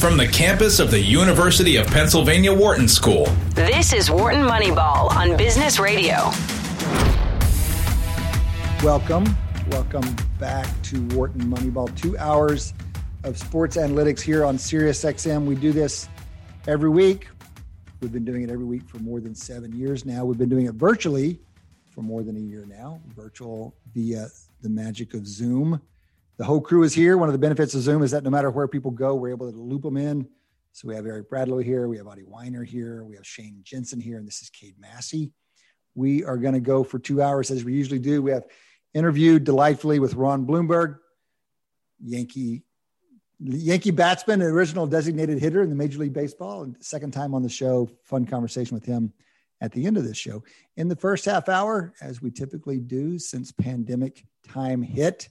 from the campus of the University of Pennsylvania Wharton School. This is Wharton Moneyball on Business Radio. Welcome. Welcome back to Wharton Moneyball. Two hours of sports analytics here on SiriusXM. We do this every week. We've been doing it every week for more than seven years now. We've been doing it virtually for more than a year now, virtual via the magic of Zoom. The whole crew is here. One of the benefits of Zoom is that no matter where people go, we're able to loop them in. So we have Eric Bradlow here, we have Adi Wyner here, we have Shane Jensen here, and this is Cade Massey. We are going to go for two hours as we usually do. We have interviewed delightfully with Ron Blomberg, Yankee Yankee batsman, original designated hitter in the Major League Baseball, and second time on the show. Fun conversation with him at the end of this show. In the first half hour, as we typically do since pandemic time hit,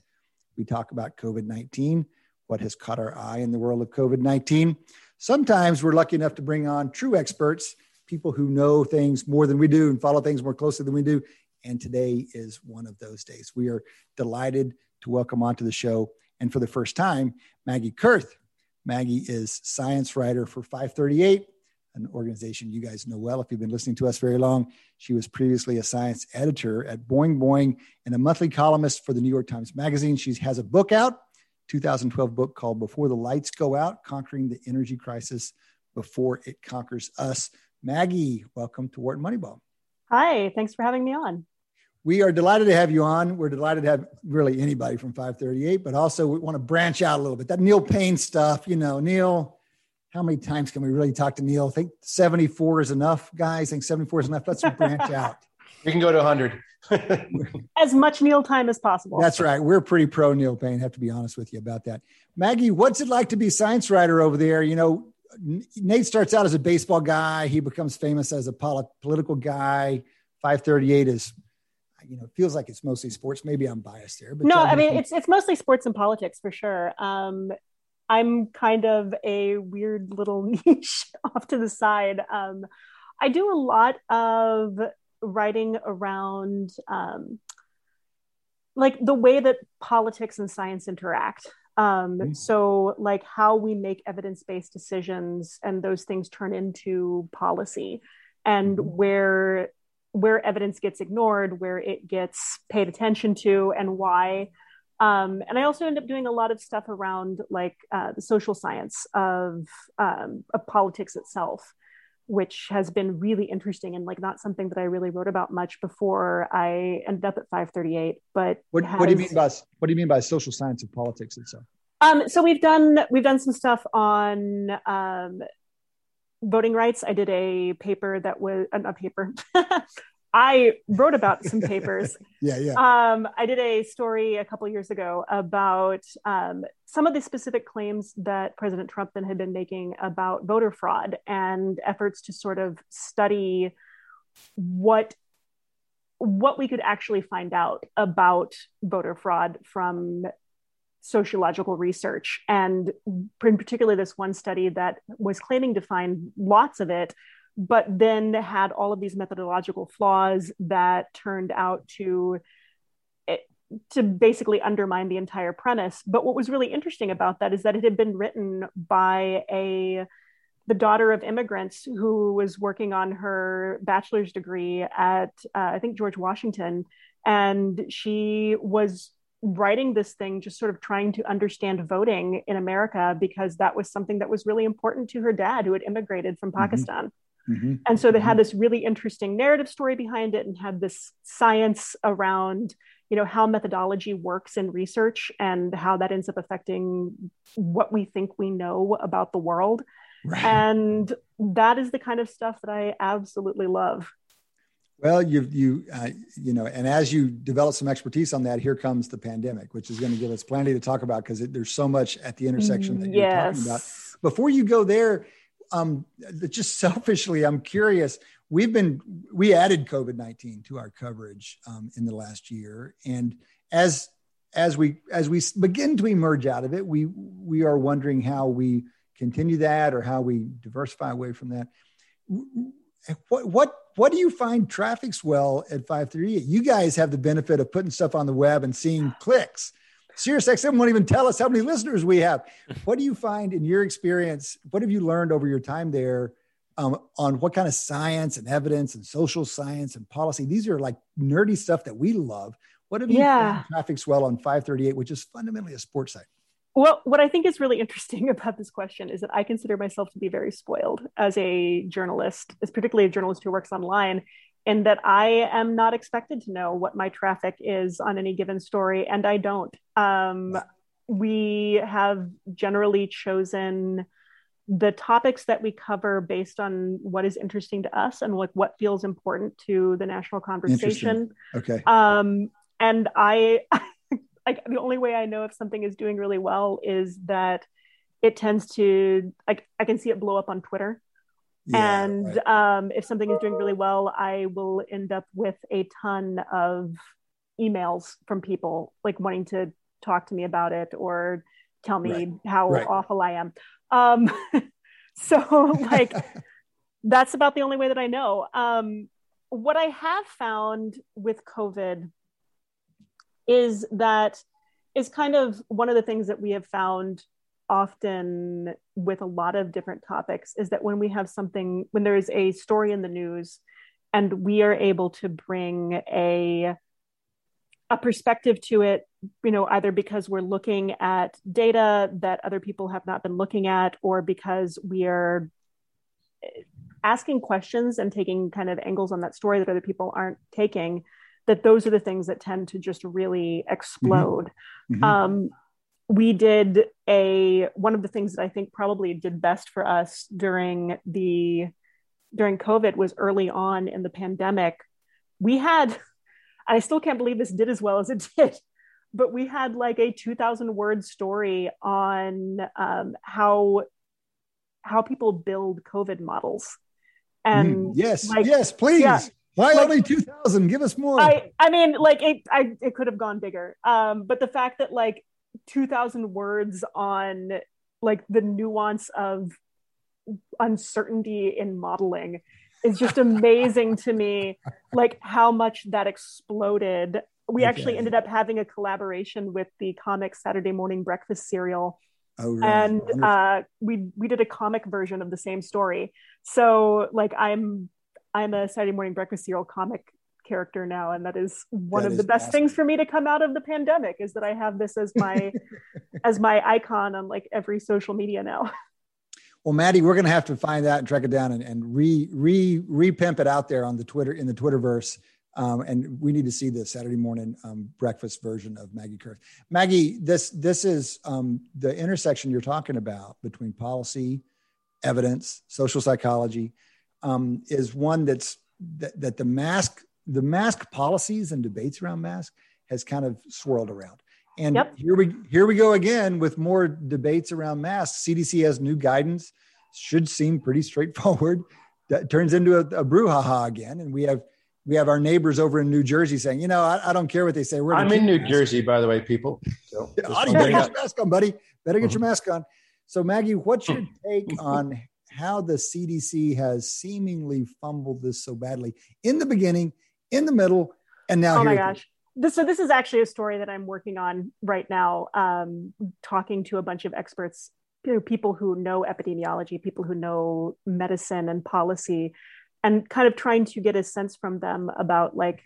we talk about COVID 19, what has caught our eye in the world of COVID 19. Sometimes we're lucky enough to bring on true experts, people who know things more than we do and follow things more closely than we do. And today is one of those days. We are delighted to welcome onto the show and for the first time, Maggie Koerth. Maggie is science writer for 538, an organization you guys know well if you've been listening to us very long. She was previously a science editor at Boing Boing and a monthly columnist for the New York Times Magazine. She has a book out, 2012 book called Before the Lights Go Out Conquering the Energy Crisis Before It Conquers Us. Maggie, welcome to Wharton Moneyball. Hi, thanks for having me on we are delighted to have you on. We're delighted to have really anybody from 538, but also we want to branch out a little bit. That Neil Payne stuff, you know, Neil, how many times can we really talk to Neil? I think 74 is enough, guys. I think 74 is enough. Let's branch out. We can go to 100. as much Neil time as possible. That's right. We're pretty pro Neil Payne. Have to be honest with you about that. Maggie, what's it like to be a science writer over there? You know, Nate starts out as a baseball guy. He becomes famous as a polit- political guy. 538 is you know, it feels like it's mostly sports. Maybe I'm biased there, but no, I mean, it's, it's mostly sports and politics for sure. Um, I'm kind of a weird little niche off to the side. Um, I do a lot of writing around um, like the way that politics and science interact. Um, mm-hmm. So, like how we make evidence based decisions and those things turn into policy, and mm-hmm. where where evidence gets ignored, where it gets paid attention to, and why. Um, and I also end up doing a lot of stuff around like uh, the social science of um, of politics itself, which has been really interesting and like not something that I really wrote about much before I ended up at 538. But what, has, what do you mean by what do you mean by social science of politics itself? Um, so we've done we've done some stuff on um, voting rights. I did a paper that was a paper. I wrote about some papers. yeah, yeah. Um, I did a story a couple years ago about um, some of the specific claims that President Trump then had been making about voter fraud and efforts to sort of study what what we could actually find out about voter fraud from sociological research and in particular this one study that was claiming to find lots of it but then had all of these methodological flaws that turned out to eh, to basically undermine the entire premise but what was really interesting about that is that it had been written by a the daughter of immigrants who was working on her bachelor's degree at uh, i think george washington and she was writing this thing just sort of trying to understand voting in America because that was something that was really important to her dad who had immigrated from mm-hmm. Pakistan. Mm-hmm. And so they had mm-hmm. this really interesting narrative story behind it and had this science around you know how methodology works in research and how that ends up affecting what we think we know about the world. Right. And that is the kind of stuff that I absolutely love. Well, you you uh, you know, and as you develop some expertise on that, here comes the pandemic, which is going to give us plenty to talk about because there's so much at the intersection that yes. you're talking about. Before you go there, um, just selfishly, I'm curious. We've been we added COVID nineteen to our coverage um, in the last year, and as as we as we begin to emerge out of it, we we are wondering how we continue that or how we diversify away from that. What what what do you find traffics well at 538? You guys have the benefit of putting stuff on the web and seeing clicks. SiriusXM won't even tell us how many listeners we have. What do you find in your experience? What have you learned over your time there um, on what kind of science and evidence and social science and policy? These are like nerdy stuff that we love. What have you Yeah. traffic swell on 538, which is fundamentally a sports site? Well, what I think is really interesting about this question is that I consider myself to be very spoiled as a journalist, as particularly a journalist who works online, in that I am not expected to know what my traffic is on any given story, and I don't. Um, we have generally chosen the topics that we cover based on what is interesting to us and like what feels important to the national conversation. Okay. Um, and I, like, the only way I know if something is doing really well is that it tends to, like, I can see it blow up on Twitter. Yeah, and right. um, if something is doing really well, I will end up with a ton of emails from people like wanting to talk to me about it or tell me Right. how Right. awful I am. Um, so, like, that's about the only way that I know. Um, what I have found with COVID is that is kind of one of the things that we have found often with a lot of different topics is that when we have something when there is a story in the news and we are able to bring a a perspective to it you know either because we're looking at data that other people have not been looking at or because we are asking questions and taking kind of angles on that story that other people aren't taking that those are the things that tend to just really explode Mhm. um, we did a one of the things that i think probably did best for us during the during covid was early on in the pandemic we had i still can't believe this did as well as it did but we had like a 2000 word story on um, how how people build covid models and Mm, yes, like, yes, please. yeah. Why Like- only 2000? Give us more. I I mean like it I it could have gone bigger. Um but the fact that like 2000 words on like the nuance of uncertainty in modeling is just amazing to me like how much that exploded. We actually ended up having a collaboration with the comic Saturday morning breakfast cereal oh, really? and uh, we we did a comic version of the same story. So like I'm I'm a Saturday morning breakfast cereal comic character now, and that is one That of is the best awesome. things for me to come out of the pandemic is that I have this as my as my icon on like every social media now. Well, Maddie, we're going to have to find that and track it down and, and re re re pimp it out there on the Twitter in the Twitterverse. Um, and we need to see the Saturday morning um, breakfast version of Maggie Koerth. Maggie, this this is um, the intersection you're talking about between policy, evidence, social psychology, um, is one that's that, that the mask the mask policies and debates around mask has kind of swirled around. And Yep. here we here we go again with more debates around masks. CDC has new guidance, should seem pretty straightforward. That turns into a, a brouhaha again, and we have we have our neighbors over in New Jersey saying, you know, I, I don't care what they say. We're I'm in New masks." Jersey, by the way, people. So Yeah, Adi, better get your mask on, buddy. Better get your Mhm. mask on. So, Maggie, what's your take on how the CDC has seemingly fumbled this so badly in the beginning, in the middle, and now oh my here it is? gosh. This, so this is actually a story that I'm working on right now, um, talking to a bunch of experts, you know, people who know epidemiology, people who know medicine and policy, and kind of trying to get a sense from them about like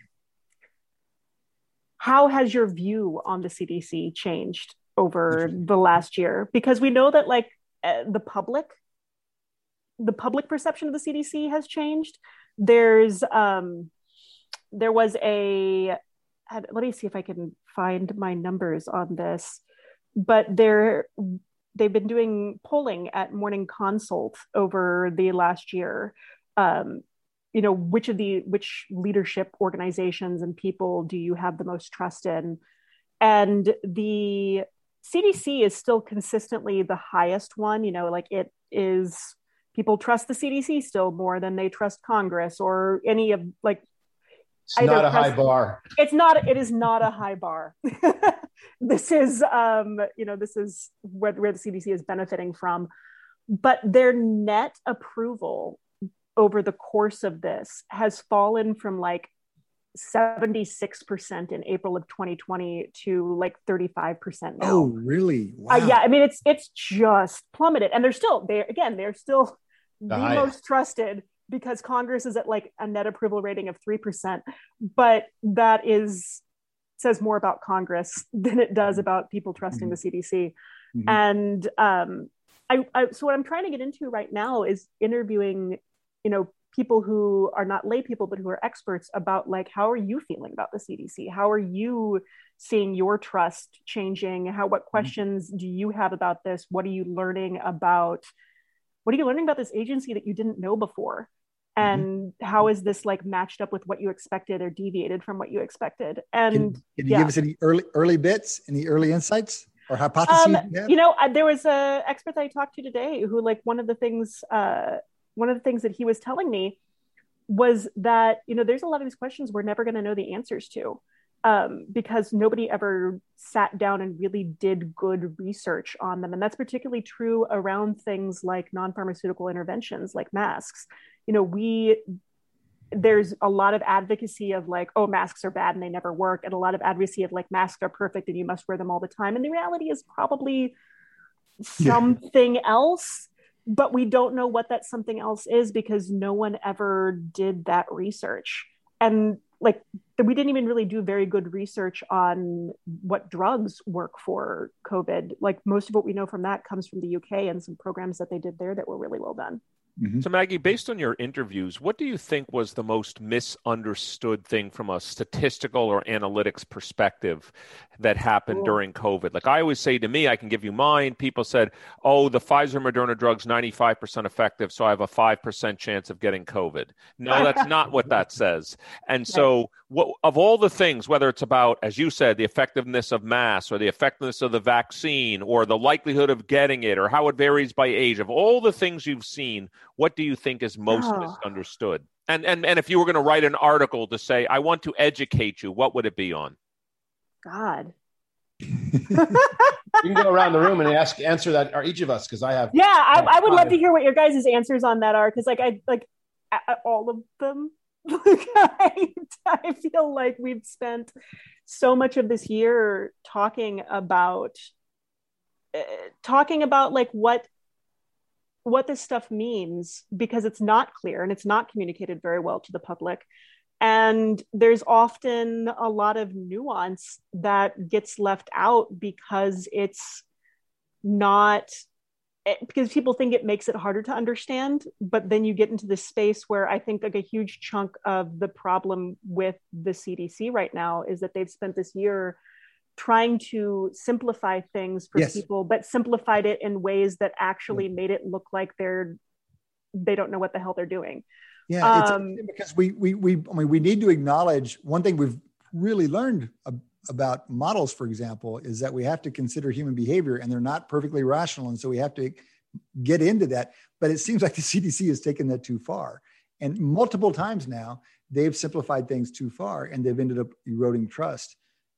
how has your view on the CDC changed over the last year? Because we know that like uh, the public, the public perception of the CDC has changed. There's um, there was a let me see if I can find my numbers on this, but they're they've been doing polling at Morning Consult over the last year. Um, you know, which of the which leadership organizations and people do you have the most trust in? And the CDC is still consistently the highest one. You know, like it is people trust the CDC still more than they trust Congress or any of like It's not a high bar. it's not it is not a high bar this is um you know this is where, where the cdc is benefiting from but their net approval over the course of this has fallen from like 76% in April of 2020 to like 35% now. Oh, really? Wow. Uh, yeah, I mean it's it's just plummeted and they're still they again, they're still the, the most trusted because Congress is at like a net approval rating of 3%, but that is says more about Congress than it does about people trusting mm-hmm. the CDC. Mm-hmm. And um, I, I, so what I'm trying to get into right now is interviewing, you know, people who are not lay people but who are experts about like how are you feeling about the CDC? How are you seeing your trust changing? How what mm-hmm. questions mm-hmm. do you have about this? What are you learning about? What are you learning about this agency that you didn't know before? Mm-hmm. and mm-hmm. how is this like matched up with what you expected or deviated from what you expected and can, can you yeah. give us any early early bits any early insights or hypotheses um, you, you, know there was a expert that i talked to today who like one of the things uh, one of the things that he was telling me was that you know there's a lot of these questions we're never going to know the answers to um, because nobody ever sat down and really did good research on them and that's particularly true around things like non-pharmaceutical interventions like masks you know we there's a lot of advocacy of like oh masks are bad and they never work and a lot of advocacy of like masks are perfect and you must wear them all the time and the reality is probably something else but we don't know what that something else is because no one ever did that research. And like we didn't even really do very good research on what drugs work for covid. Like most of what we know from that comes from the uk and some programs that they did there that were really well done Mm-hmm. So, Maggie, based on your interviews, what do you think was the most misunderstood thing from a statistical or analytics perspective that happened cool. during COVID? Like I always say to me, I can give you mine. People said, oh, the Pfizer Moderna drug's 95% effective, so I have a 5% chance of getting COVID. No, that's not what that says. And so, what, of all the things, whether it's about, as you said, the effectiveness of masks or the effectiveness of the vaccine or the likelihood of getting it or how it varies by age, of all the things you've seen, what do you think is most oh. misunderstood? And, and, and if you were going to write an article to say, I want to educate you, what would it be on? God. you can go around the room and ask answer that are each of us because I have yeah I, I would love to hear what your guys' answers on that are because like I like all of them. I, I feel like we've spent so much of this year talking about uh, talking about like what what this stuff means because it's not clear and it's not communicated very well to the public and there's often a lot of nuance that gets left out because it's not eh, because people think it makes it harder to understand but then you get into this space where i think like a huge chunk of the problem with the cdc right now is that they've spent this year trying to simplify things for yes. people but simplified it in ways that actually mm. made it look like they're they don't know what the hell they're doing yeah um, because we we we i mean we need to acknowledge one thing we've really learned about models, for example, is that we have to consider human behavior and they're not perfectly rational. And so we have to get into that. But it seems like the CDC has taken that too far. And multiple times now, they've simplified things too far and they've ended up eroding trust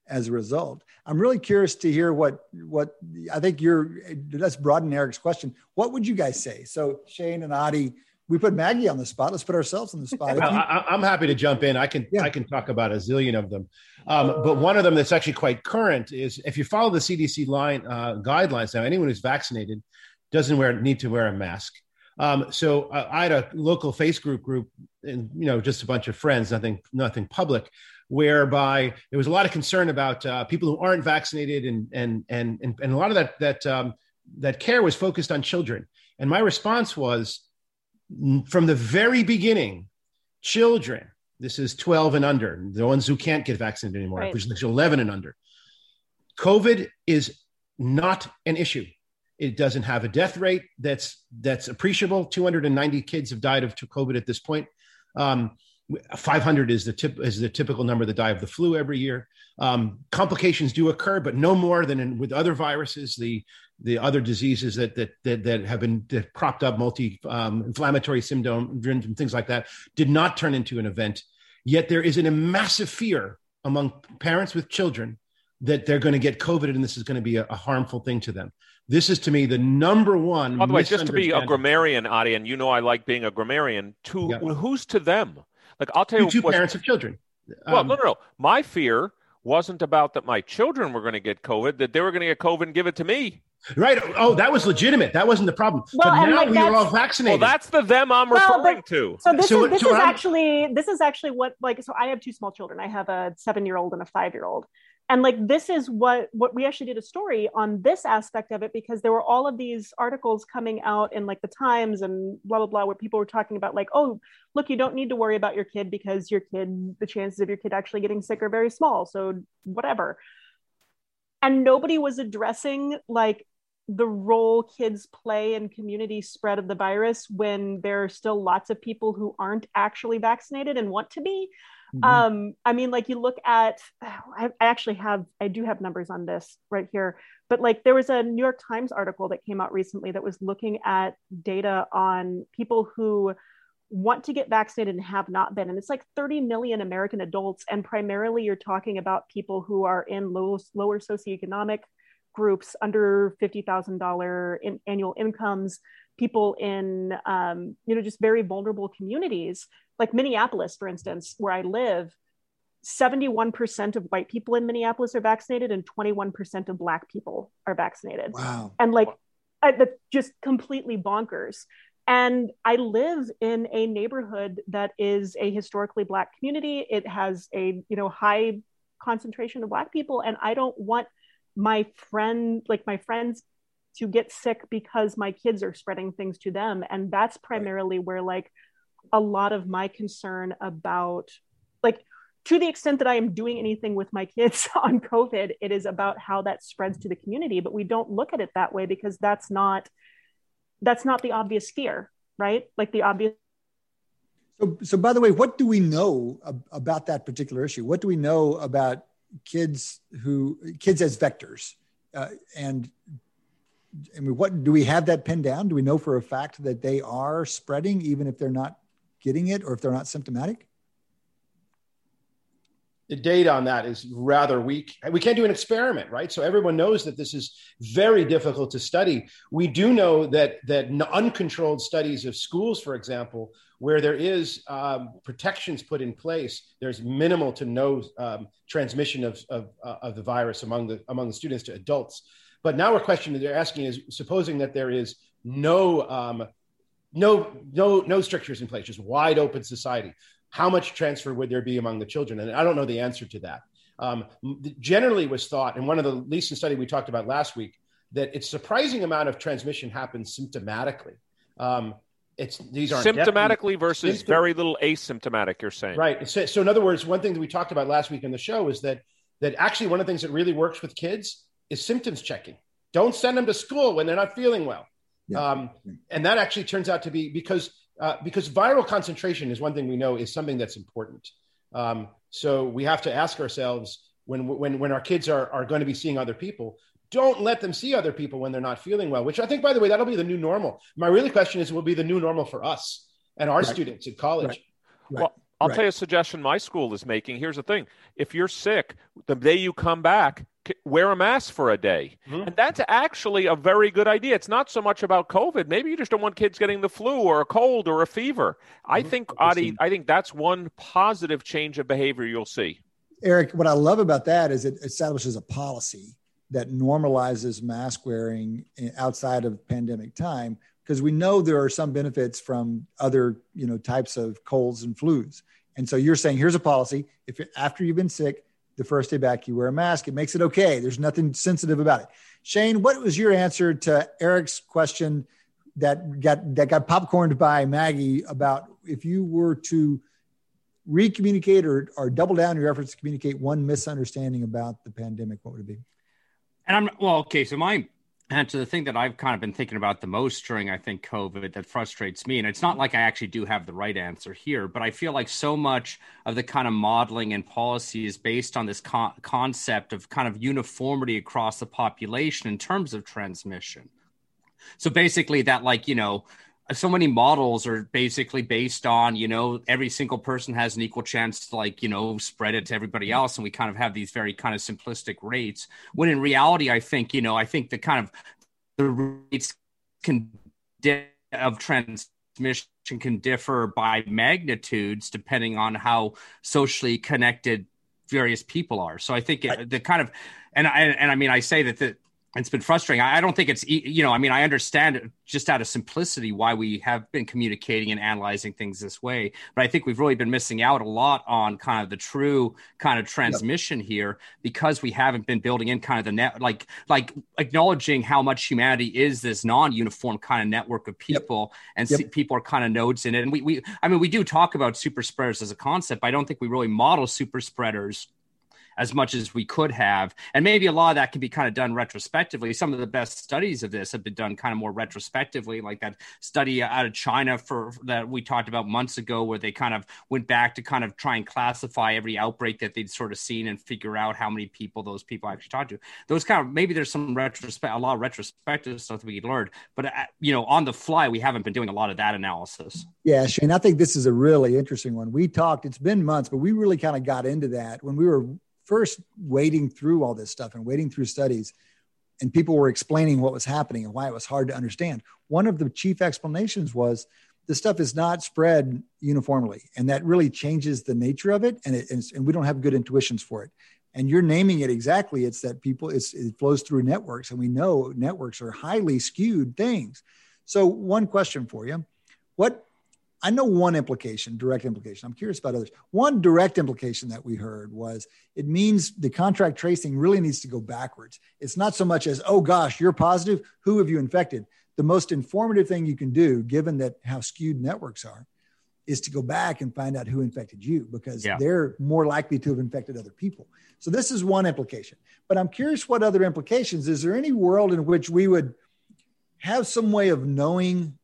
as a result. I'm really curious to hear what what I think you're let's broaden Eric's question. What would you guys say? So Shane and Adi, we put Maggie on the spot. Let's put ourselves on the spot. well, you, I, am happy to jump in. I can yeah. I can talk about a zillion of them, um, but one of them that's actually quite current is if you follow the CDC line uh, guidelines now, anyone who's vaccinated doesn't wear need to wear a mask. Um, so uh, I had a local Facebook group, and you know, just a bunch of friends, nothing nothing public, whereby there was a lot of concern about uh, people who aren't vaccinated, and and and and, and a lot of that that um, that care was focused on children. And my response was from the very beginning, children, this is 12 and under, the ones who can't get vaccinated anymore, right. which is 11 and under. COVID is not an issue. It doesn't have a death rate that's that's appreciable. 290 kids have died of COVID at this point. Um, 500 is the tip is the typical number that die of the flu every year. Um, complications do occur, but no more than in, with other viruses. The the other diseases that that that, that have been that propped up multi um, inflammatory syndrome and things like that did not turn into an event. Yet there is a massive fear among parents with children that they're going to get COVID and this is going to be a, a harmful thing to them. This is to me the number one. By the way, just to be a grammarian, Adi, and you know I like being a grammarian. To yeah. who's to them? Like I'll tell you, two parents of children. Well, um, no, no, no. My fear wasn't about that my children were going to get COVID, that they were going to get COVID and give it to me. Right. Oh, that was legitimate. That wasn't the problem. Well, but now like we are all vaccinated. Well, that's the them I'm well, referring to. So this so, is this so is I'm, actually this is actually what like so I have two small children. I have a seven year old and a five year old and like this is what what we actually did a story on this aspect of it because there were all of these articles coming out in like the times and blah blah blah where people were talking about like oh look you don't need to worry about your kid because your kid the chances of your kid actually getting sick are very small so whatever. And nobody was addressing like the role kids play in community spread of the virus when there are still lots of people who aren't actually vaccinated and want to be Mm-hmm. Um, I mean, like you look at, I, I actually have, I do have numbers on this right here, but like there was a New York Times article that came out recently that was looking at data on people who want to get vaccinated and have not been. And it's like 30 million American adults. And primarily you're talking about people who are in low, lower socioeconomic groups under $50,000 in annual incomes, people in, um, you know, just very vulnerable communities like Minneapolis, for instance, where I live, 71% of white people in Minneapolis are vaccinated and 21% of black people are vaccinated. Wow. And like, I, that's just completely bonkers. And I live in a neighborhood that is a historically black community. It has a, you know, high concentration of black people. And I don't want my friend, like my friends to get sick because my kids are spreading things to them. And that's primarily right. where like a lot of my concern about like to the extent that I am doing anything with my kids on COVID, it is about how that spreads to the community. But we don't look at it that way because that's not that's not the obvious fear, right? Like the obvious. So, so by the way, what do we know ab- about that particular issue? What do we know about kids who kids as vectors? Uh, and I mean, what do we have that pinned down? Do we know for a fact that they are spreading, even if they're not getting it or if they're not symptomatic? The data on that is rather weak. We can't do an experiment, right? So everyone knows that this is very difficult to study. We do know that that uncontrolled studies of schools, for example, where there is um, protections put in place, there's minimal to no um, transmission of, of, uh, of the virus among the among the students to adults. But now our question that they're asking is: supposing that there is no um, no no no strictures in place just wide open society how much transfer would there be among the children? And i don't know the answer to that. Um, generally was thought in one of the leeson study we talked about last week that it's surprising amount of transmission happens symptomatically. Um, it's these are symptomatically versus symptom- very little asymptomatic you're saying. Right. So, so in other words one thing that we talked about last week in the show is that that actually one of the things that really works with kids is symptoms checking don't send them to school when they're not feeling well yeah. Um, and that actually turns out to be because uh, because viral concentration is one thing we know is something that's important. Um, so we have to ask ourselves when when when our kids are are going to be seeing other people, don't let them see other people when they're not feeling well. Which I think, by the way, that'll be the new normal. My really question is, will be the new normal for us and our right. students at college. Right. Right. Well, I'll tell you a suggestion my school is making. Here's the thing: if you're sick, the day you come back, wear a mask for a day. Mm-hmm. And that's actually a very good idea. It's not so much about COVID. Maybe you just don't want kids getting the flu or a cold or a fever. Mm-hmm. I think, Adi, I think that's one positive change of behavior you'll see. Eric, what I love about that is it establishes a policy that normalizes mask wearing outside of pandemic time because we know there are some benefits from other you know types of colds and flus and so you're saying here's a policy if after you've been sick the first day back, you wear a mask. It makes it okay. There's nothing sensitive about it. Shane, what was your answer to Eric's question that got that got popcorned by Maggie about if you were to recommunicate or, or double down your efforts to communicate one misunderstanding about the pandemic, what would it be? And I'm well, okay. So my and to the thing that I've kind of been thinking about the most during, I think, COVID that frustrates me, and it's not like I actually do have the right answer here, but I feel like so much of the kind of modeling and policy is based on this con- concept of kind of uniformity across the population in terms of transmission. So basically, that, like, you know, so many models are basically based on you know every single person has an equal chance to like you know spread it to everybody else and we kind of have these very kind of simplistic rates when in reality i think you know i think the kind of the rates can of transmission can differ by magnitudes depending on how socially connected various people are. So I think it, the kind of and I and I mean I say that the it's been frustrating. I don't think it's you know. I mean, I understand just out of simplicity why we have been communicating and analyzing things this way, but I think we've really been missing out a lot on kind of the true kind of transmission yep. here because we haven't been building in kind of the net like like acknowledging how much humanity is this non-uniform kind of network of people yep. and yep. people are kind of nodes in it. And we we I mean we do talk about super spreaders as a concept, but I don't think we really model super spreaders as much as we could have. And maybe a lot of that can be kind of done retrospectively. Some of the best studies of this have been done kind of more retrospectively, like that study out of China for that we talked about months ago, where they kind of went back to kind of try and classify every outbreak that they'd sort of seen and figure out how many people those people actually talked to. Those kind of maybe there's some retrospect, a lot of retrospective stuff that we learned, but uh, you know, on the fly, we haven't been doing a lot of that analysis. Yeah, Shane, I think this is a really interesting one. We talked, it's been months, but we really kind of got into that when we were first wading through all this stuff and wading through studies and people were explaining what was happening and why it was hard to understand one of the chief explanations was the stuff is not spread uniformly and that really changes the nature of it and, it, and we don't have good intuitions for it. And you're naming it exactly it's that people it's, it flows through networks and we know networks are highly skewed things. So one question for you. What I know one implication, direct implication. I'm curious about others. One direct implication that we heard was it means the contact tracing really needs to go backwards. It's not so much as, oh gosh, you're positive. Who have you infected? The most informative thing you can do, given that how skewed networks are, is to go back and find out who infected you because yeah. they're more likely to have infected other people. So this is one implication. But I'm curious what other implications. Is there any world in which we would have some way of knowing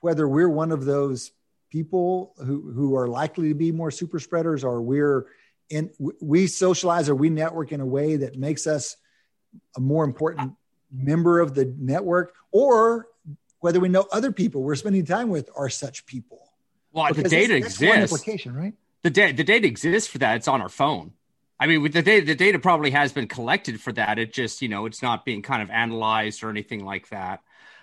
whether we're one of those people who, who are likely to be more super spreaders or we're in we socialize or we network in a way that makes us a more important member of the network or whether we know other people we're spending time with are such people. Well because the data that's, that's exists. right? The, da- the data exists for that. It's on our phone. I mean, with the data, the data probably has been collected for that. It just, you know, it's not being kind of analyzed or anything like that.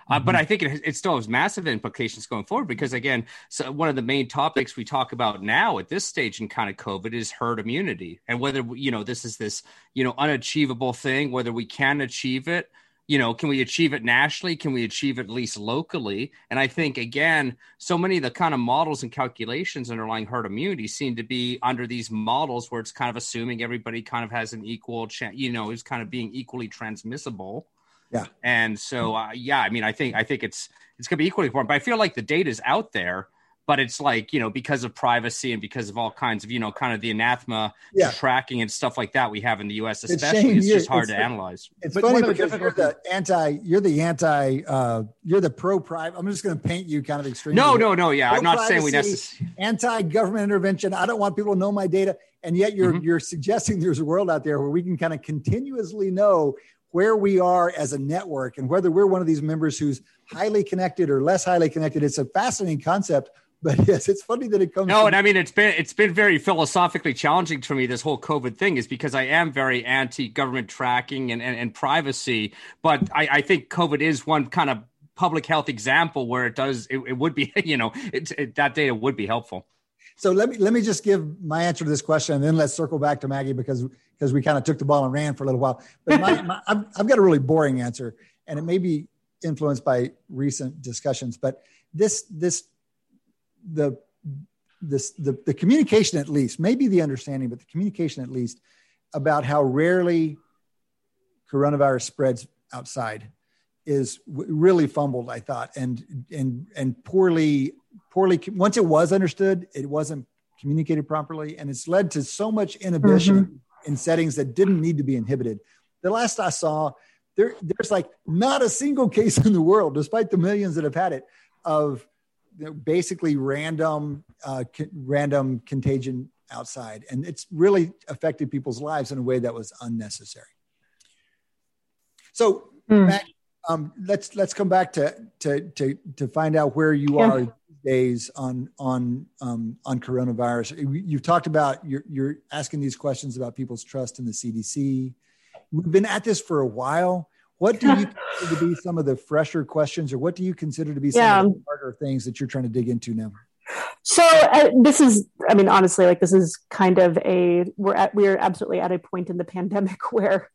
Uh, but mm-hmm. I think it, it still has massive implications going forward because, again, so one of the main topics we talk about now at this stage in kind of COVID is herd immunity and whether, you know, this is this, you know, unachievable thing, whether we can achieve it. You know, can we achieve it nationally? Can we achieve it at least locally? And I think, again, so many of the kind of models and calculations underlying herd immunity seem to be under these models where it's kind of assuming everybody kind of has an equal chance, you know, is kind of being equally transmissible yeah. And so, uh, yeah, I mean, I think I think it's it's going to be equally important. But I feel like the data is out there, but it's like you know because of privacy and because of all kinds of you know kind of the anathema yeah. tracking and stuff like that we have in the U.S. Especially, it's, it's just hard it's, to analyze. It's but funny because you're the anti, you're the anti, uh, you're the pro private. I'm just going to paint you kind of extreme. No, no, no. Yeah, I'm not saying we necessarily anti government intervention. I don't want people to know my data, and yet you're mm-hmm. you're suggesting there's a world out there where we can kind of continuously know where we are as a network and whether we're one of these members who's highly connected or less highly connected. It's a fascinating concept. But yes, it's funny that it comes. No, from- and I mean it's been it's been very philosophically challenging for me. This whole COVID thing is because I am very anti government tracking and, and, and privacy. But I, I think COVID is one kind of public health example where it does it, it would be you know it, it, that data would be helpful. So let me let me just give my answer to this question, and then let's circle back to Maggie because because we kind of took the ball and ran for a little while. But my, my, I've, I've got a really boring answer, and it may be influenced by recent discussions. But this this the this the, the communication at least maybe the understanding, but the communication at least about how rarely coronavirus spreads outside is really fumbled. I thought and and and poorly poorly once it was understood, it wasn't communicated properly, and it's led to so much inhibition mm-hmm. In settings that didn't need to be inhibited. The last I saw, there there's like not a single case in the world, despite the millions that have had it, of you know, basically random uh, c- random contagion outside, and it's really affected people's lives in a way that was unnecessary. So, mm. Matt, um, let's let's come back to to to to find out where you yeah. are days on on um, on coronavirus. You've talked about you're, you're asking these questions about people's trust in the CDC. We've been at this for a while. What do you consider to be some of the fresher questions, or what do you consider to be some yeah. of the harder things that you're trying to dig into now? So uh, this is, I mean, honestly, like this is kind of a we're at we're absolutely at a point in the pandemic where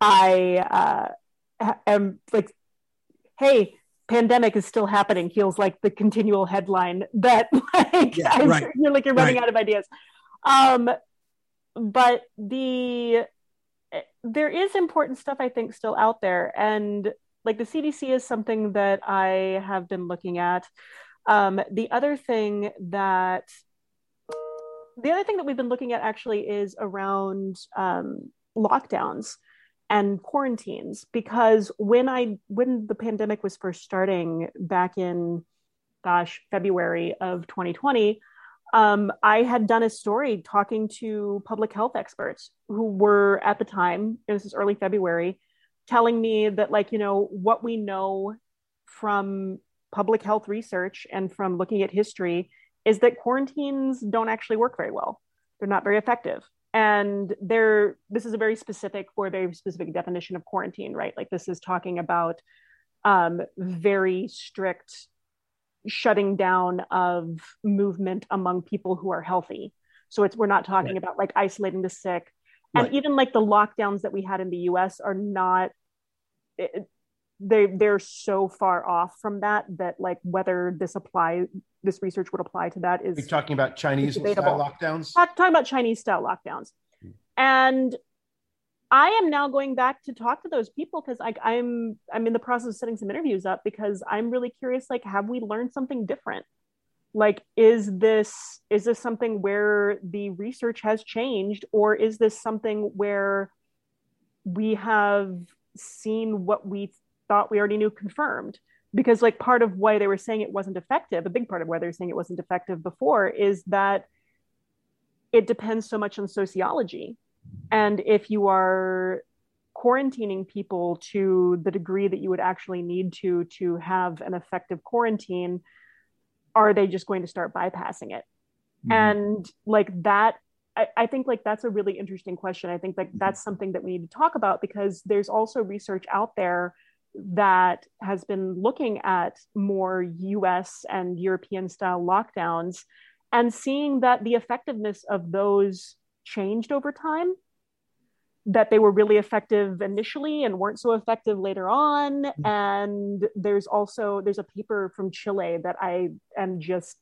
I uh, am like, hey, pandemic is still happening. Feels like the continual headline that like yeah, right. you're like you're running right. out of ideas. Um, but the there is important stuff I think still out there, and like the CDC is something that I have been looking at. Um, the other thing that the other thing that we've been looking at actually is around um, lockdowns and quarantines because when I when the pandemic was first starting back in gosh February of 2020 um, I had done a story talking to public health experts who were at the time, this is early February, telling me that, like, you know, what we know from public health research and from looking at history is that quarantines don't actually work very well. They're not very effective. And they're, this is a very specific or very specific definition of quarantine, right? Like, this is talking about um, very strict shutting down of movement among people who are healthy. So it's we're not talking right. about like isolating the sick, and right. even like the lockdowns that we had in the U.S. are not. It, they they're so far off from that that like whether this apply this research would apply to that is. Are talking about Chinese style lockdowns? Talk, talking about Chinese style lockdowns, and I am now going back to talk to those people because I'm I'm in the process of setting some interviews up because I'm really curious. Like, have we learned something different? Like, is this is this something where the research has changed, or is this something where we have seen what we thought we already knew confirmed? Because like part of why they were saying it wasn't effective, a big part of why they're saying it wasn't effective before is that it depends so much on sociology and if you are quarantining people to the degree that you would actually need to to have an effective quarantine, are they just going to start bypassing it? Mm-hmm. And like that, I, I think like that's a really interesting question. I think like that's something that we need to talk about because there's also research out there that has been looking at more US and European style lockdowns and seeing that the effectiveness of those changed over time that they were really effective initially and weren't so effective later on mm-hmm. and there's also there's a paper from chile that i am just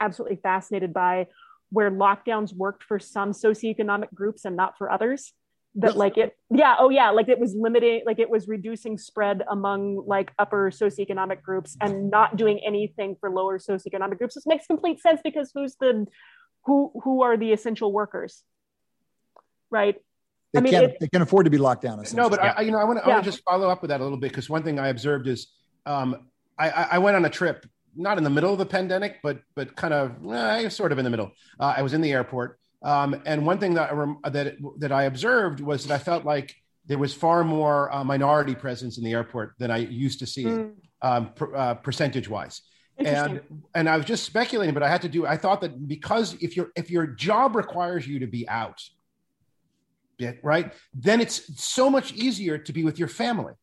absolutely fascinated by where lockdowns worked for some socioeconomic groups and not for others that like it yeah oh yeah like it was limiting like it was reducing spread among like upper socioeconomic groups and not doing anything for lower socioeconomic groups this makes complete sense because who's the who who are the essential workers right they I mean, can't. It, they can afford to be locked down. No, but I, you know, I want to yeah. just follow up with that a little bit because one thing I observed is um, I, I, went on a trip, not in the middle of the pandemic, but but kind of eh, sort of in the middle. Uh, I was in the airport, um, and one thing that I, that that I observed was that I felt like there was far more uh, minority presence in the airport than I used to see, mm. um, per, uh, percentage wise. And and I was just speculating, but I had to do. I thought that because if your if your job requires you to be out bit, right? Then it's so much easier to be with your family.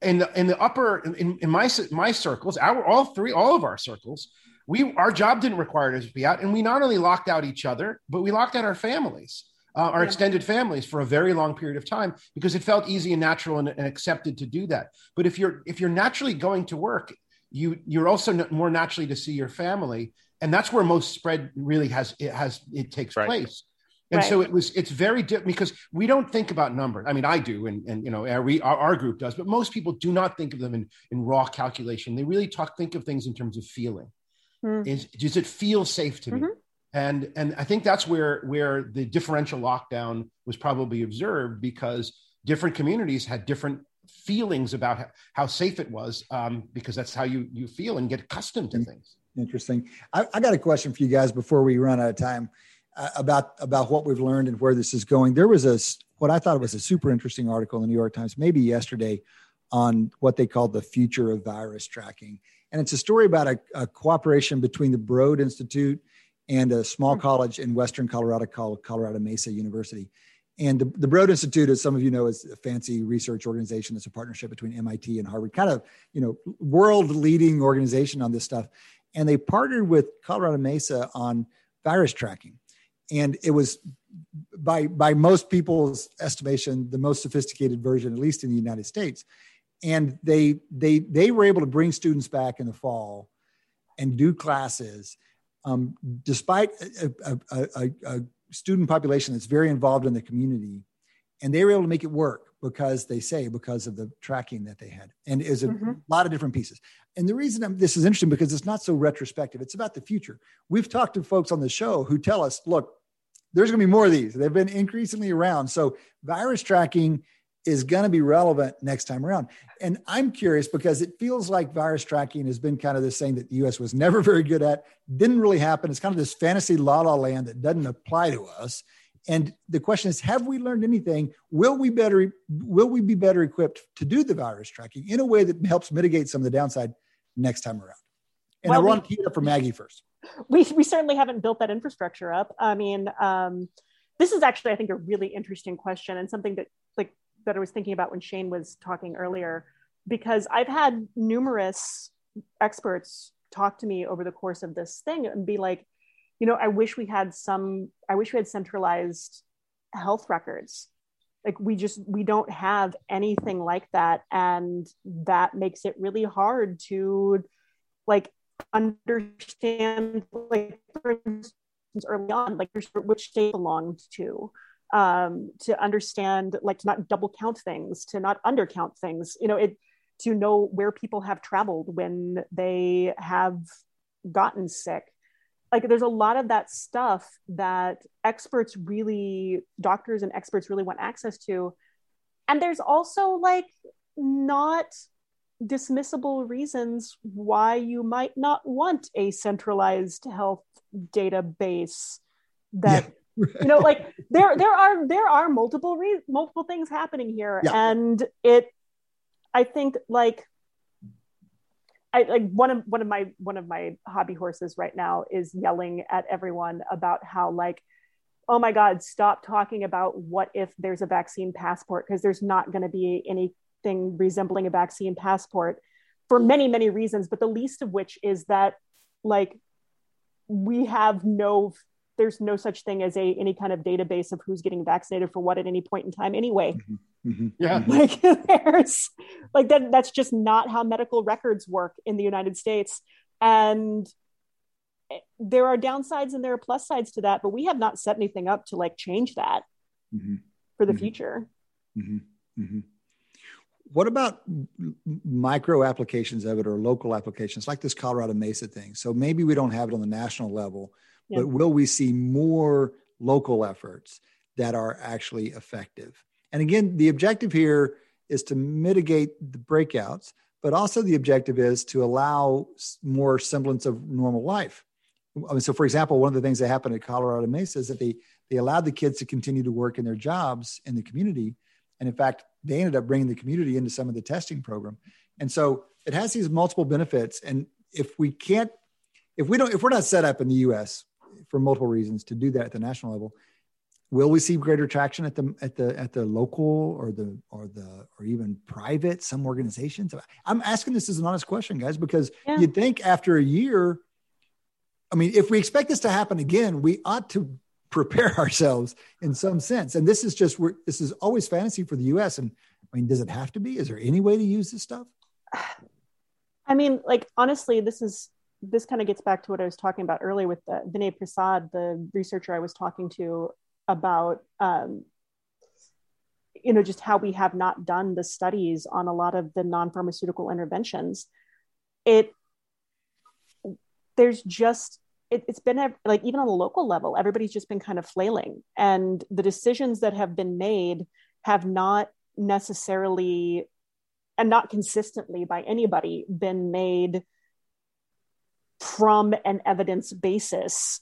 In the, in the upper, in, in my my circles, our all three, all of our circles, we our job didn't require us to be out, and we not only locked out each other, but we locked out our families, uh, our yeah. extended families, for a very long period of time because it felt easy and natural and, and accepted to do that. But if you're if you're naturally going to work, you you're also more naturally to see your family, and that's where most spread really has it has it takes right. place. And right. so it was, it's very different because we don't think about numbers. I mean, I do, and, and you know, our, we, our, our, group does, but most people do not think of them in, in raw calculation. They really talk, think of things in terms of feeling. Mm. Is, does it feel safe to mm-hmm. me? And, and I think that's where, where the differential lockdown was probably observed because different communities had different feelings about how, how safe it was um, because that's how you, you feel and get accustomed to mm. things. Interesting. I, I got a question for you guys before we run out of time uh, about about what we've learned and where this is going. There was a what I thought was a super interesting article in the New York Times, maybe yesterday, on what they called the future of virus tracking, and it's a story about a, a cooperation between the Broad Institute and a small hmm. college in Western Colorado called Colorado Mesa University. And the, the Broad Institute, as some of you know, is a fancy research organization. that's a partnership between MIT and Harvard, kind of, you know, world leading organization on this stuff. And they partnered with Colorado Mesa on virus tracking. And it was by by most people's estimation, the most sophisticated version, at least in the United States. And they they they were able to bring students back in the fall and do classes, um, despite a, a, a, a student population that's very involved in the community and they were able to make it work because they say because of the tracking that they had. And is a mm-hmm. lot of different pieces. And the reason I'm, this is interesting because it's not so retrospective. It's about the future. We've talked to folks on the show who tell us look there's going to be more of these. They've been increasingly around. So virus tracking is going to be relevant next time around. And I'm curious because it feels like virus tracking has been kind of this thing that the US was never very good at, didn't really happen. It's kind of this fantasy la la land that doesn't apply to us. And the question is, have we learned anything? Will we better will we be better equipped to do the virus tracking in a way that helps mitigate some of the downside next time around? And well, I want to up for Maggie first. We we certainly haven't built that infrastructure up. I mean, um, this is actually, I think, a really interesting question and something that that I was thinking about when Shane was talking earlier, because I've had numerous experts talk to me over the course of this thing and be like, you know, I wish we had some, I wish we had centralized health records. Like we just, we don't have anything like that. And that makes it really hard to like understand, like, for instance, early on, like which state belonged to um, to understand, like to not double count things, to not undercount things, you know, it, to know where people have traveled when they have gotten sick. Like there's a lot of that stuff that experts really, doctors and experts really want access to. And there's also like not dismissible reasons why you might not want a centralized health database that yeah you know like there there are there are multiple re- multiple things happening here yeah. and it i think like I like one of one of my one of my hobby horses right now is yelling at everyone about how like oh my god stop talking about what if there's a vaccine passport because there's not going to be anything resembling a vaccine passport for many many reasons but the least of which is that like we have no there's no such thing as a any kind of database of who's getting vaccinated for what at any point in time anyway mm-hmm. Mm-hmm. yeah like there's like that that's just not how medical records work in the united states and there are downsides and there are plus sides to that but we have not set anything up to like change that mm-hmm. for the mm-hmm. future mm-hmm. Mm-hmm. what about micro applications of it or local applications like this colorado mesa thing so maybe we don't have it on the national level but will we see more local efforts that are actually effective? And again, the objective here is to mitigate the breakouts, but also the objective is to allow more semblance of normal life. I mean, so, for example, one of the things that happened at Colorado Mesa is that they they allowed the kids to continue to work in their jobs in the community, and in fact, they ended up bringing the community into some of the testing program. And so, it has these multiple benefits. And if we can't, if we don't, if we're not set up in the U.S for multiple reasons to do that at the national level. Will we see greater traction at the at the at the local or the or the or even private some organizations? I'm asking this as an honest question, guys, because yeah. you'd think after a year, I mean, if we expect this to happen again, we ought to prepare ourselves in some sense. And this is just where this is always fantasy for the US. And I mean, does it have to be? Is there any way to use this stuff? I mean, like honestly, this is this kind of gets back to what I was talking about earlier with the, Vinay Prasad, the researcher I was talking to about, um, you know, just how we have not done the studies on a lot of the non-pharmaceutical interventions. It, there's just, it, it's been like even on the local level, everybody's just been kind of flailing, and the decisions that have been made have not necessarily and not consistently by anybody been made from an evidence basis